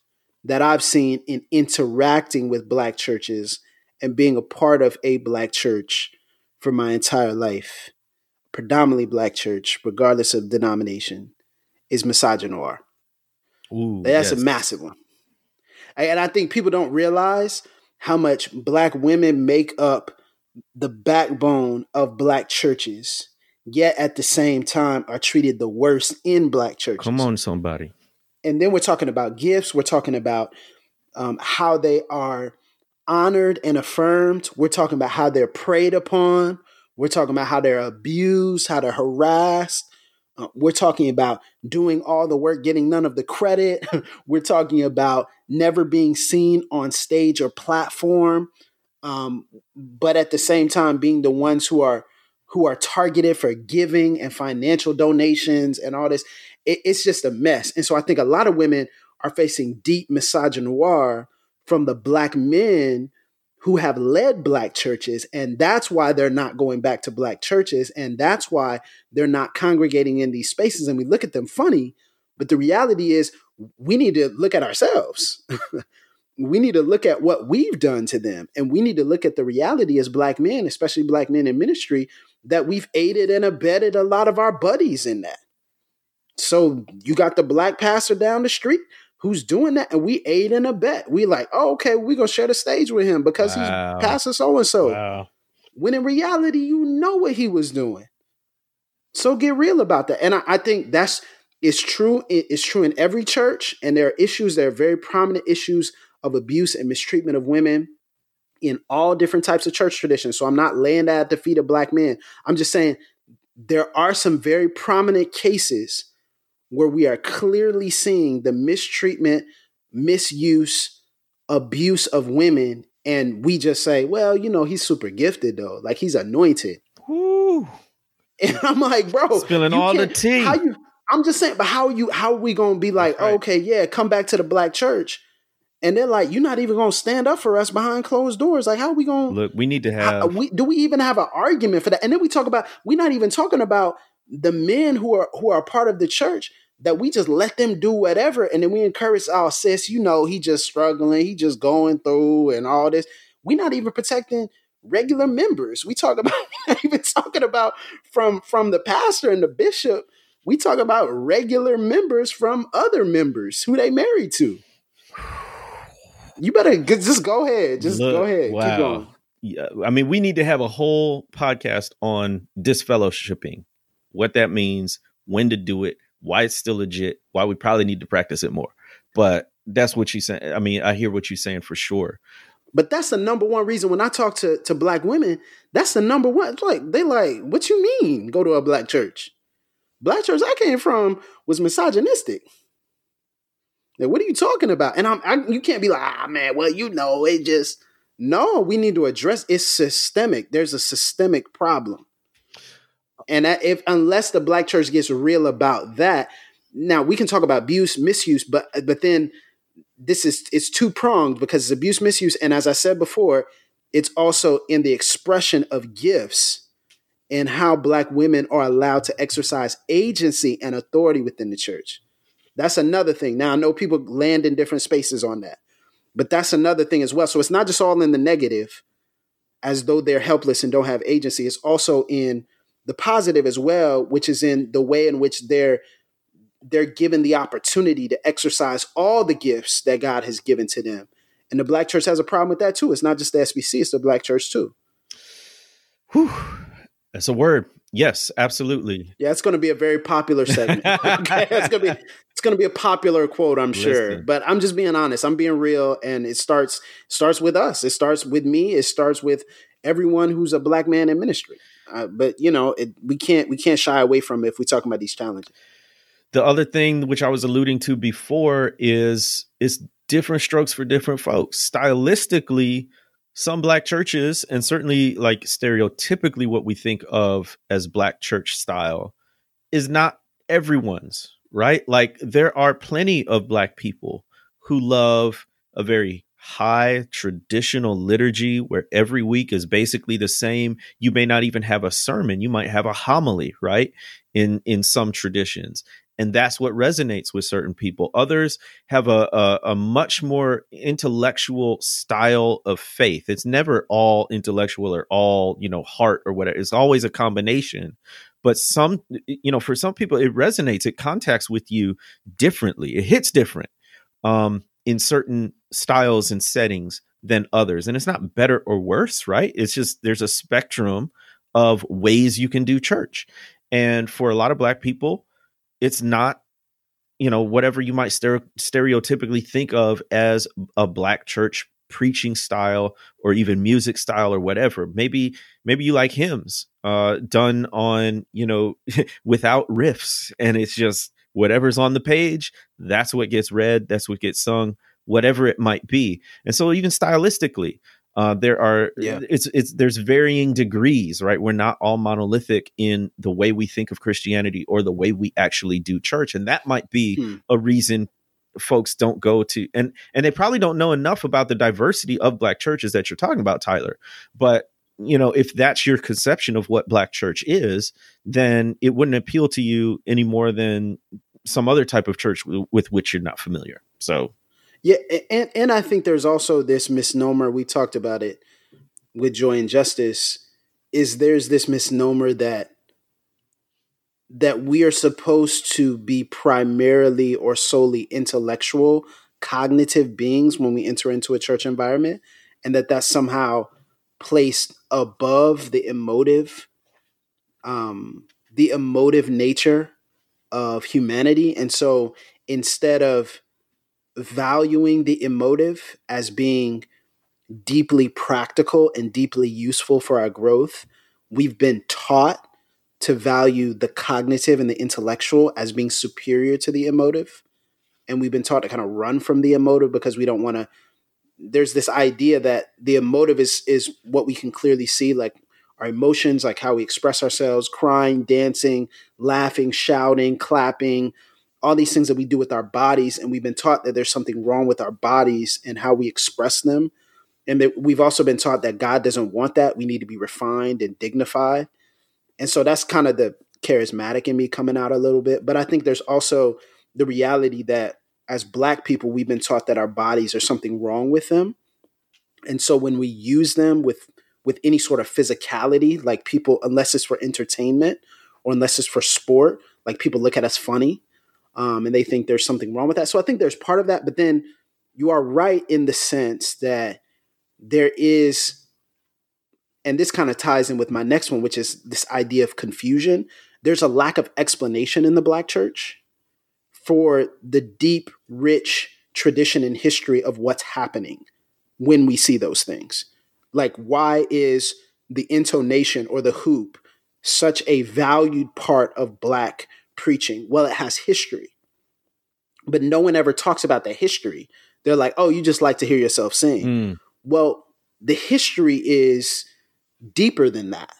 that I've seen in interacting with black churches and being a part of a black church for my entire life, predominantly black church, regardless of denomination, is misogynoir. Ooh, That's yes. a massive one. And I think people don't realize how much black women make up the backbone of black churches, yet at the same time are treated the worst in black churches. Come on, somebody and then we're talking about gifts. We're talking about um, how they are honored and affirmed. We're talking about how they're preyed upon. We're talking about how they're abused, how they're harassed. Uh, we're talking about doing all the work, getting none of the credit. we're talking about never being seen on stage or platform, um, but at the same time being the ones who are who are targeted for giving and financial donations and all this it, it's just a mess. And so I think a lot of women are facing deep misogynoir from the black men who have led black churches and that's why they're not going back to black churches and that's why they're not congregating in these spaces and we look at them funny but the reality is we need to look at ourselves we need to look at what we've done to them and we need to look at the reality as black men especially black men in ministry that we've aided and abetted a lot of our buddies in that so you got the black pastor down the street who's doing that, and we aid in a bet. We like, oh, okay, we're gonna share the stage with him because wow. he's pastor so and so. When in reality, you know what he was doing. So get real about that. And I, I think that's it's true. It's true in every church, and there are issues. There are very prominent issues of abuse and mistreatment of women in all different types of church traditions. So I'm not laying that at the feet of black men. I'm just saying there are some very prominent cases where we are clearly seeing the mistreatment, misuse, abuse of women. And we just say, well, you know, he's super gifted though. Like he's anointed. Woo. And I'm like, bro, spilling all the tea. How you I'm just saying, but how you how are we gonna be like, right. oh, okay, yeah, come back to the black church? And they're like, you're not even gonna stand up for us behind closed doors. Like, how are we gonna look? We need to have. How, we, do we even have an argument for that? And then we talk about we're not even talking about the men who are who are part of the church that we just let them do whatever, and then we encourage our sis. You know, he just struggling, he just going through, and all this. We're not even protecting regular members. We talk about not even talking about from from the pastor and the bishop we talk about regular members from other members who they married to. You better just go ahead. Just Look, go ahead. Wow. Keep going. Yeah, I mean, we need to have a whole podcast on disfellowshipping, what that means, when to do it, why it's still legit, why we probably need to practice it more. But that's what she's saying. I mean, I hear what you're saying for sure. But that's the number one reason when I talk to, to black women, that's the number one. like they like, what you mean go to a black church? black church I came from was misogynistic. Like, what are you talking about? And I'm, I, you can't be like, ah, man, well, you know, it just, no, we need to address it's systemic. There's a systemic problem. And if, unless the black church gets real about that, now we can talk about abuse, misuse, but, but then this is, it's two pronged because it's abuse, misuse. And as I said before, it's also in the expression of gifts and how black women are allowed to exercise agency and authority within the church. That's another thing. Now I know people land in different spaces on that. But that's another thing as well. So it's not just all in the negative as though they're helpless and don't have agency. It's also in the positive as well, which is in the way in which they're they're given the opportunity to exercise all the gifts that God has given to them. And the black church has a problem with that too. It's not just the SBC, it's the black church too. Whew. That's a word. Yes, absolutely. Yeah, it's going to be a very popular segment. okay, it's going to be it's going to be a popular quote, I'm sure. Listen. But I'm just being honest. I'm being real, and it starts starts with us. It starts with me. It starts with everyone who's a black man in ministry. Uh, but you know, it, we can't we can't shy away from it if we're talking about these challenges. The other thing which I was alluding to before is it's different strokes for different folks. Stylistically, some black churches and certainly like stereotypically what we think of as black church style is not everyone's right like there are plenty of black people who love a very high traditional liturgy where every week is basically the same you may not even have a sermon you might have a homily right in in some traditions and that's what resonates with certain people. Others have a, a, a, much more intellectual style of faith. It's never all intellectual or all you know heart or whatever. It's always a combination. But some, you know, for some people, it resonates. It contacts with you differently. It hits different um, in certain styles and settings than others. And it's not better or worse, right? It's just there's a spectrum of ways you can do church. And for a lot of Black people, it's not you know whatever you might stereotypically think of as a black church preaching style or even music style or whatever maybe maybe you like hymns uh done on you know without riffs and it's just whatever's on the page that's what gets read that's what gets sung whatever it might be and so even stylistically uh, there are yeah. it's it's there's varying degrees right we're not all monolithic in the way we think of christianity or the way we actually do church and that might be hmm. a reason folks don't go to and and they probably don't know enough about the diversity of black churches that you're talking about tyler but you know if that's your conception of what black church is then it wouldn't appeal to you any more than some other type of church w- with which you're not familiar so yeah, and and I think there's also this misnomer. We talked about it with joy and justice. Is there's this misnomer that that we are supposed to be primarily or solely intellectual, cognitive beings when we enter into a church environment, and that that's somehow placed above the emotive, um, the emotive nature of humanity. And so instead of valuing the emotive as being deeply practical and deeply useful for our growth. We've been taught to value the cognitive and the intellectual as being superior to the emotive. And we've been taught to kind of run from the emotive because we don't want to. There's this idea that the emotive is is what we can clearly see, like our emotions, like how we express ourselves, crying, dancing, laughing, shouting, clapping, all these things that we do with our bodies. And we've been taught that there's something wrong with our bodies and how we express them. And that we've also been taught that God doesn't want that. We need to be refined and dignified. And so that's kind of the charismatic in me coming out a little bit. But I think there's also the reality that as Black people, we've been taught that our bodies are something wrong with them. And so when we use them with with any sort of physicality, like people, unless it's for entertainment or unless it's for sport, like people look at us funny um, and they think there's something wrong with that. So I think there's part of that, but then you are right in the sense that there is, and this kind of ties in with my next one, which is this idea of confusion. There's a lack of explanation in the Black church for the deep, rich tradition and history of what's happening when we see those things. Like, why is the intonation or the hoop such a valued part of Black preaching? Well, it has history, but no one ever talks about the history. They're like, oh, you just like to hear yourself sing. Mm. Well, the history is deeper than that.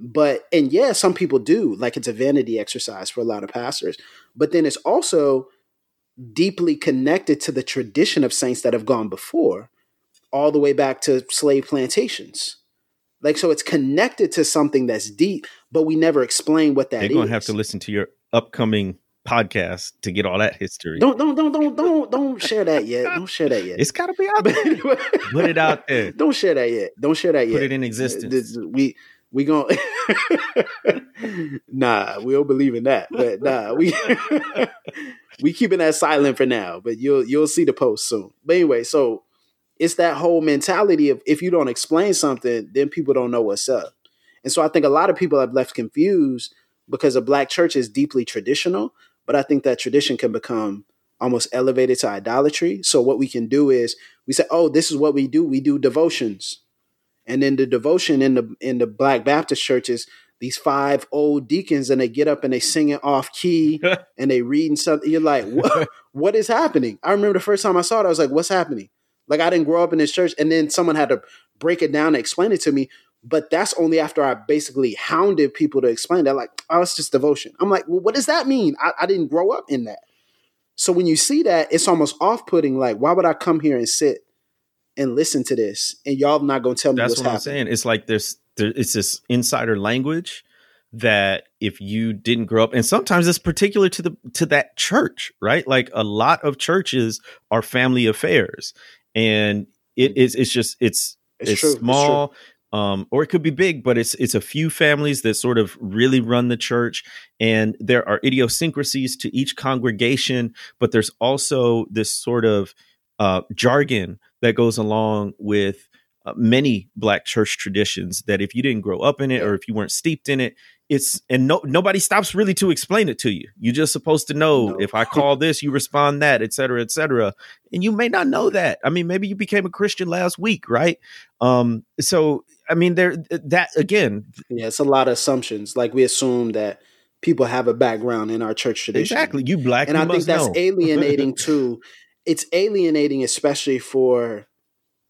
But, and yeah, some people do. Like, it's a vanity exercise for a lot of pastors. But then it's also deeply connected to the tradition of saints that have gone before, all the way back to slave plantations. Like so, it's connected to something that's deep, but we never explain what that They're gonna have to listen to your upcoming podcast to get all that history. Don't don't don't don't don't don't share that yet. Don't share that yet. It's gotta be out there. Put it out there. Don't share that yet. Don't share that yet. Put it in existence. We we gonna nah. We don't believe in that. But nah, we we keeping that silent for now. But you'll you'll see the post soon. But anyway, so it's that whole mentality of if you don't explain something, then people don't know what's up. And so I think a lot of people have left confused because a black church is deeply traditional, but I think that tradition can become almost elevated to idolatry. So what we can do is we say, "Oh, this is what we do. We do devotions." And then the devotion in the in the Black Baptist churches, these five old deacons and they get up and they sing it off key and they reading something. You're like, what, what is happening? I remember the first time I saw it, I was like, what's happening? Like I didn't grow up in this church, and then someone had to break it down and explain it to me. But that's only after I basically hounded people to explain that. Like, oh, it's just devotion. I'm like, well, what does that mean? I, I didn't grow up in that. So when you see that, it's almost off-putting. Like, why would I come here and sit and listen to this, and y'all not gonna tell me that's what's what happening? I'm saying. It's like there's there, it's this insider language that if you didn't grow up and sometimes it's particular to the to that church right like a lot of churches are family affairs and it is it's just it's it's, it's small it's um, or it could be big, but it's it's a few families that sort of really run the church, and there are idiosyncrasies to each congregation, but there's also this sort of uh, jargon that goes along with uh, many black church traditions that if you didn't grow up in it or if you weren't steeped in it it's and no nobody stops really to explain it to you. You're just supposed to know no. if i call this you respond that et cetera et cetera. And you may not know that. I mean maybe you became a christian last week right? Um so i mean there that again yeah it's a lot of assumptions. Like we assume that people have a background in our church tradition. Exactly. You black and you i think that's know. alienating too it's alienating especially for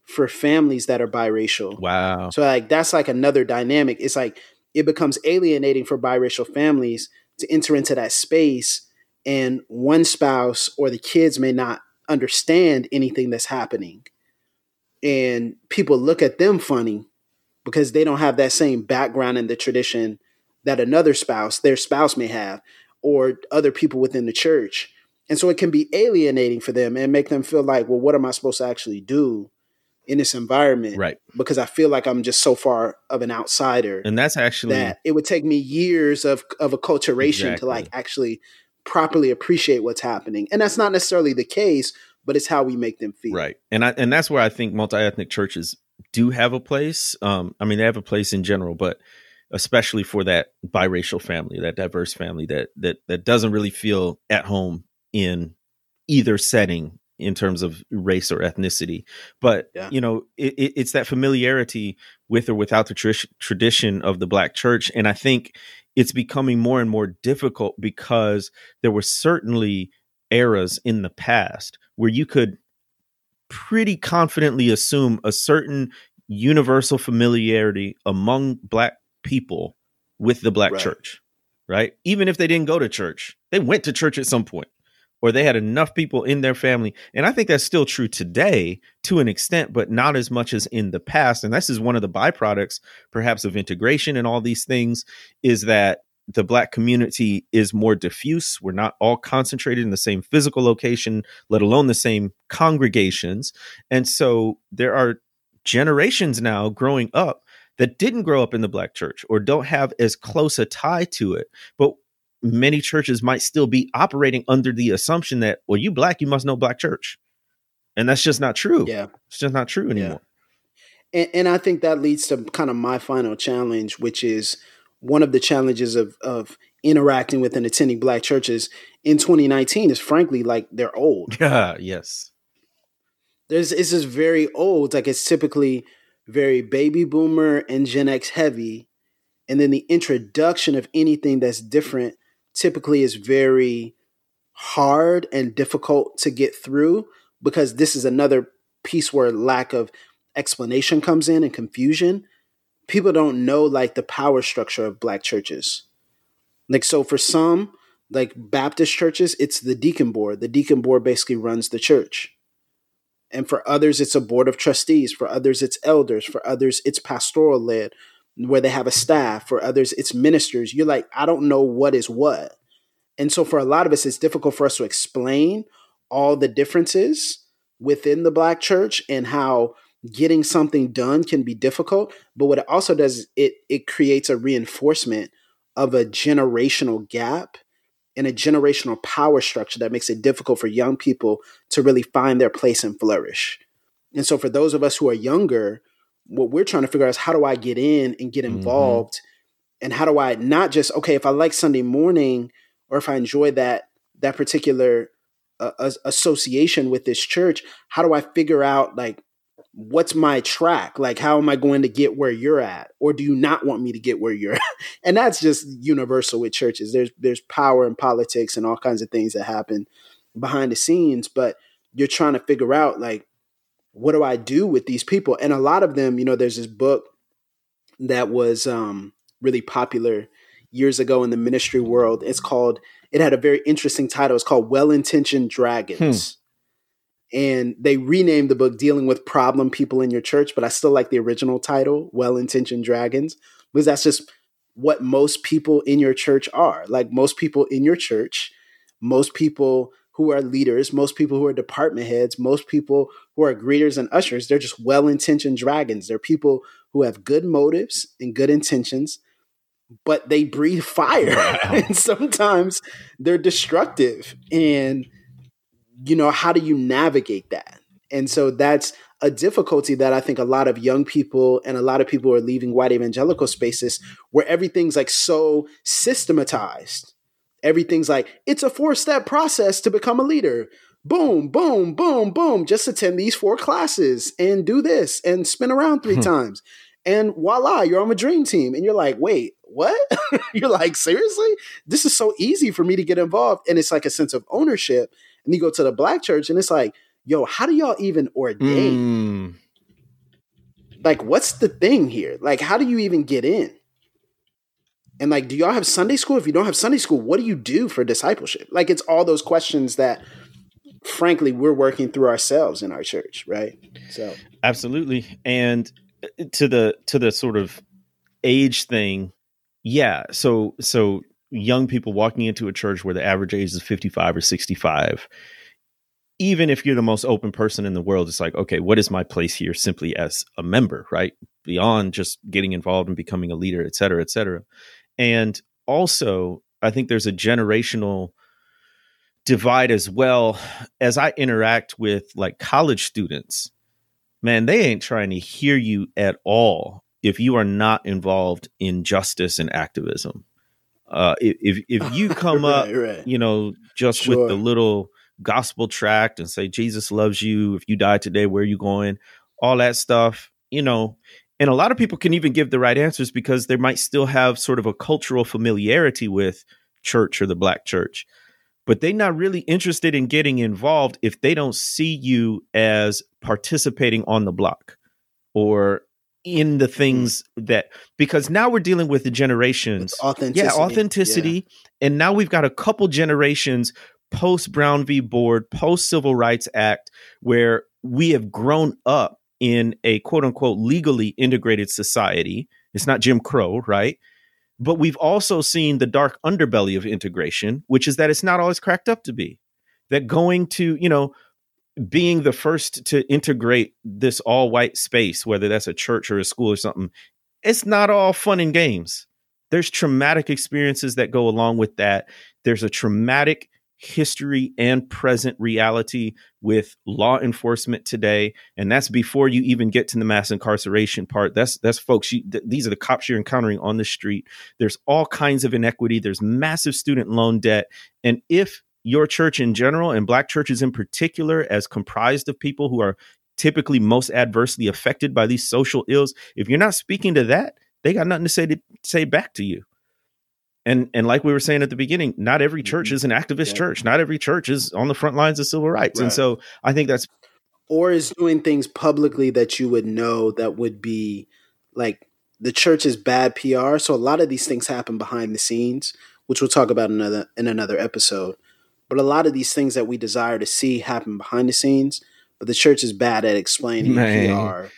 for families that are biracial. Wow. So like that's like another dynamic. It's like it becomes alienating for biracial families to enter into that space and one spouse or the kids may not understand anything that's happening. And people look at them funny because they don't have that same background in the tradition that another spouse their spouse may have or other people within the church and so it can be alienating for them and make them feel like well what am i supposed to actually do in this environment? Right. Because i feel like i'm just so far of an outsider and that's actually that it would take me years of of acculturation exactly. to like actually properly appreciate what's happening. And that's not necessarily the case but it's how we make them feel. Right. And i and that's where i think multi-ethnic churches do have a place. Um i mean they have a place in general but especially for that biracial family that diverse family that that that doesn't really feel at home in either setting in terms of race or ethnicity. But yeah. you know, it, it's that familiarity with or without the tr- tradition of the Black church, and I think it's becoming more and more difficult because there were certainly eras in the past where you could pretty confidently assume a certain universal familiarity among black people with the black right. church, right? Even if they didn't go to church, they went to church at some point or they had enough people in their family. And I think that's still true today to an extent, but not as much as in the past. And this is one of the byproducts, perhaps, of integration and all these things, is that the black community is more diffuse. We're not all concentrated in the same physical location, let alone the same congregations. And so there are generations now growing up that didn't grow up in the black church or don't have as close a tie to it. But many churches might still be operating under the assumption that, well, you black, you must know black church. And that's just not true. Yeah. It's just not true anymore. Yeah. And, and I think that leads to kind of my final challenge, which is one of the challenges of, of interacting with and attending black churches in 2019 is frankly like they're old. Yeah, yes. There's it's just very old. Like it's typically very baby boomer and Gen X heavy. And then the introduction of anything that's different typically is very hard and difficult to get through because this is another piece where lack of explanation comes in and confusion. People don't know like the power structure of black churches. Like so for some, like Baptist churches, it's the deacon board. The deacon board basically runs the church. And for others, it's a board of trustees. For others, it's elders. For others, it's pastoral led, where they have a staff. For others, it's ministers. You're like, I don't know what is what. And so for a lot of us, it's difficult for us to explain all the differences within the black church and how getting something done can be difficult. But what it also does, it it creates a reinforcement of a generational gap and a generational power structure that makes it difficult for young people to really find their place and flourish. And so, for those of us who are younger, what we're trying to figure out is how do I get in and get mm-hmm. involved? Mm-hmm. And how do I not just, okay, if I like Sunday morning or if I enjoy that, that particular uh, association with this church, how do I figure out like what's my track? Like, how am I going to get where you're at? Or do you not want me to get where you're at? And that's just universal with churches. There's there's power and politics and all kinds of things that happen behind the scenes, but you're trying to figure out like, what do I do with these people? And a lot of them, you know, there's this book that was um, really popular years ago in the ministry world. It's called, it had a very interesting title. It's called Well Intentioned Dragons. Hmm and they renamed the book dealing with problem people in your church but i still like the original title well-intentioned dragons because that's just what most people in your church are like most people in your church most people who are leaders most people who are department heads most people who are greeters and ushers they're just well-intentioned dragons they're people who have good motives and good intentions but they breathe fire wow. and sometimes they're destructive and you know, how do you navigate that? And so that's a difficulty that I think a lot of young people and a lot of people are leaving white evangelical spaces where everything's like so systematized. Everything's like, it's a four step process to become a leader. Boom, boom, boom, boom. Just attend these four classes and do this and spin around three hmm. times. And voila, you're on a dream team. And you're like, wait, what? you're like, seriously? This is so easy for me to get involved. And it's like a sense of ownership and you go to the black church and it's like, yo, how do y'all even ordain? Mm. Like, what's the thing here? Like, how do you even get in? And like, do y'all have Sunday school? If you don't have Sunday school, what do you do for discipleship? Like, it's all those questions that, frankly, we're working through ourselves in our church, right? So, absolutely. And uh, to the to the sort of age thing, yeah. So so young people walking into a church where the average age is 55 or 65 even if you're the most open person in the world it's like okay what is my place here simply as a member right beyond just getting involved and becoming a leader et cetera et cetera and also i think there's a generational divide as well as i interact with like college students man they ain't trying to hear you at all if you are not involved in justice and activism uh, if if you come right, up, right. you know, just sure. with the little gospel tract and say Jesus loves you. If you die today, where are you going? All that stuff, you know. And a lot of people can even give the right answers because they might still have sort of a cultural familiarity with church or the black church. But they're not really interested in getting involved if they don't see you as participating on the block or in the mm-hmm. things that because now we're dealing with the generations. With authenticity. yeah. authenticity. And now we've got a couple generations post brown v. Board post civil rights act where we have grown up in a quote unquote legally integrated society it's not jim crow right but we've also seen the dark underbelly of integration which is that it's not always cracked up to be that going to you know being the first to integrate this all white space, whether that's a church or a school or something, it's not all fun and games. There's traumatic experiences that go along with that. There's a traumatic history and present reality with law enforcement today and that's before you even get to the mass incarceration part. That's that's folks you, th- these are the cops you're encountering on the street. There's all kinds of inequity. There's massive student loan debt. And if your church in general and black churches in particular as comprised of people who are typically most adversely affected by these social ills if you're not speaking to that they got nothing to say to say back to you and and like we were saying at the beginning not every church Mhm. is an activist Yeah. church not every church is on the front lines of civil rights and so i think that's or is doing things publicly that you would know that would be like the church is bad PR. So a lot of these things happen behind the scenes, which we'll talk about another in another episode. But a lot of these things that we desire to see happen behind the scenes, but the church is bad at explaining Man. PR,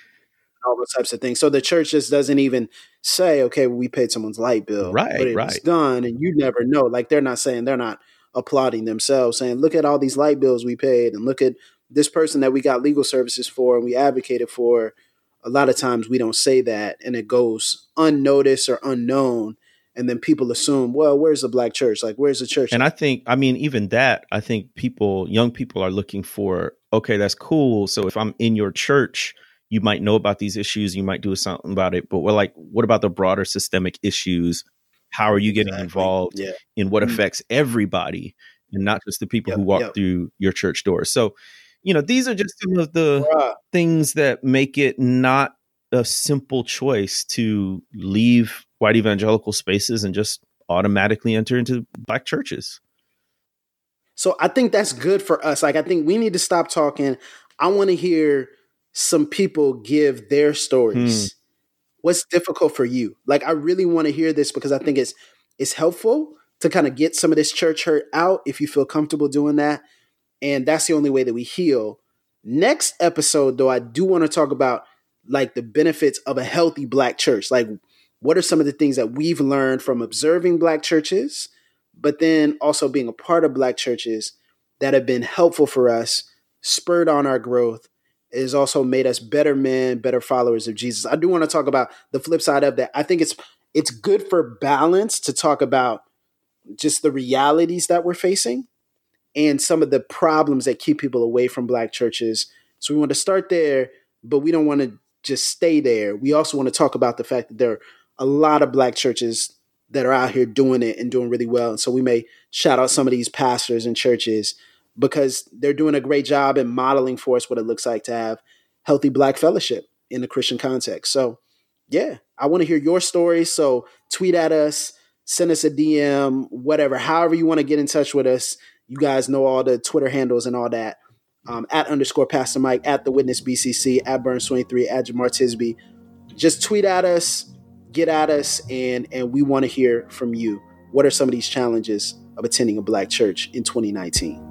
all those types of things. So the church just doesn't even say, "Okay, we paid someone's light bill," Right, but it was right. done, and you never know. Like they're not saying they're not applauding themselves, saying, "Look at all these light bills we paid, and look at this person that we got legal services for and we advocated for." A lot of times we don't say that, and it goes unnoticed or unknown, and then people assume, "Well, where's the black church? Like, where's the church?" and i think i mean even that i think people young people are looking for okay that's cool so if i'm in your church you might know about these issues you might do something about it but we're like what about the broader systemic issues how are you getting Exactly. involved Yeah. in what Mm. affects everybody and not just the people Yep, who walk yep. through your church doors so you know these are just some of the things that make it not a simple choice to leave white evangelical spaces and just automatically enter into black churches. So I think that's good for us. Like I think we need to stop talking. I want to hear some people give their stories. Hmm. What's difficult for you? Like I really want to hear this because I think it's it's helpful to kind of get some of this church hurt out if you feel comfortable doing that. And that's the only way that we heal. Next episode though, I do want to talk about like the benefits of a healthy black church. Like what are some of the things that we've learned from observing black churches? but then also being a part of black churches that have been helpful for us, spurred on our growth, has also made us better men, better followers of Jesus. I do want to talk about the flip side of that. I think it's it's good for balance to talk about just the realities that we're facing and some of the problems that keep people away from black churches. So we want to start there, but we don't want to just stay there. We also want to talk about the fact that there are a lot of black churches that are out here doing it and doing really well. And so we may shout out some of these pastors and churches because they're doing a great job in modeling for us what it looks like to have healthy black fellowship in the Christian context. So, yeah, I want to hear your story. So, tweet at us, send us a DM, whatever, however you want to get in touch with us. You guys know all the Twitter handles and all that. Um, at underscore Pastor Mike, at the Witness BCC, at Burns 23, at Jemar Tisby. Just tweet at us, get at us, and and we want to hear from you. What are some of these challenges of attending a black church in 2019?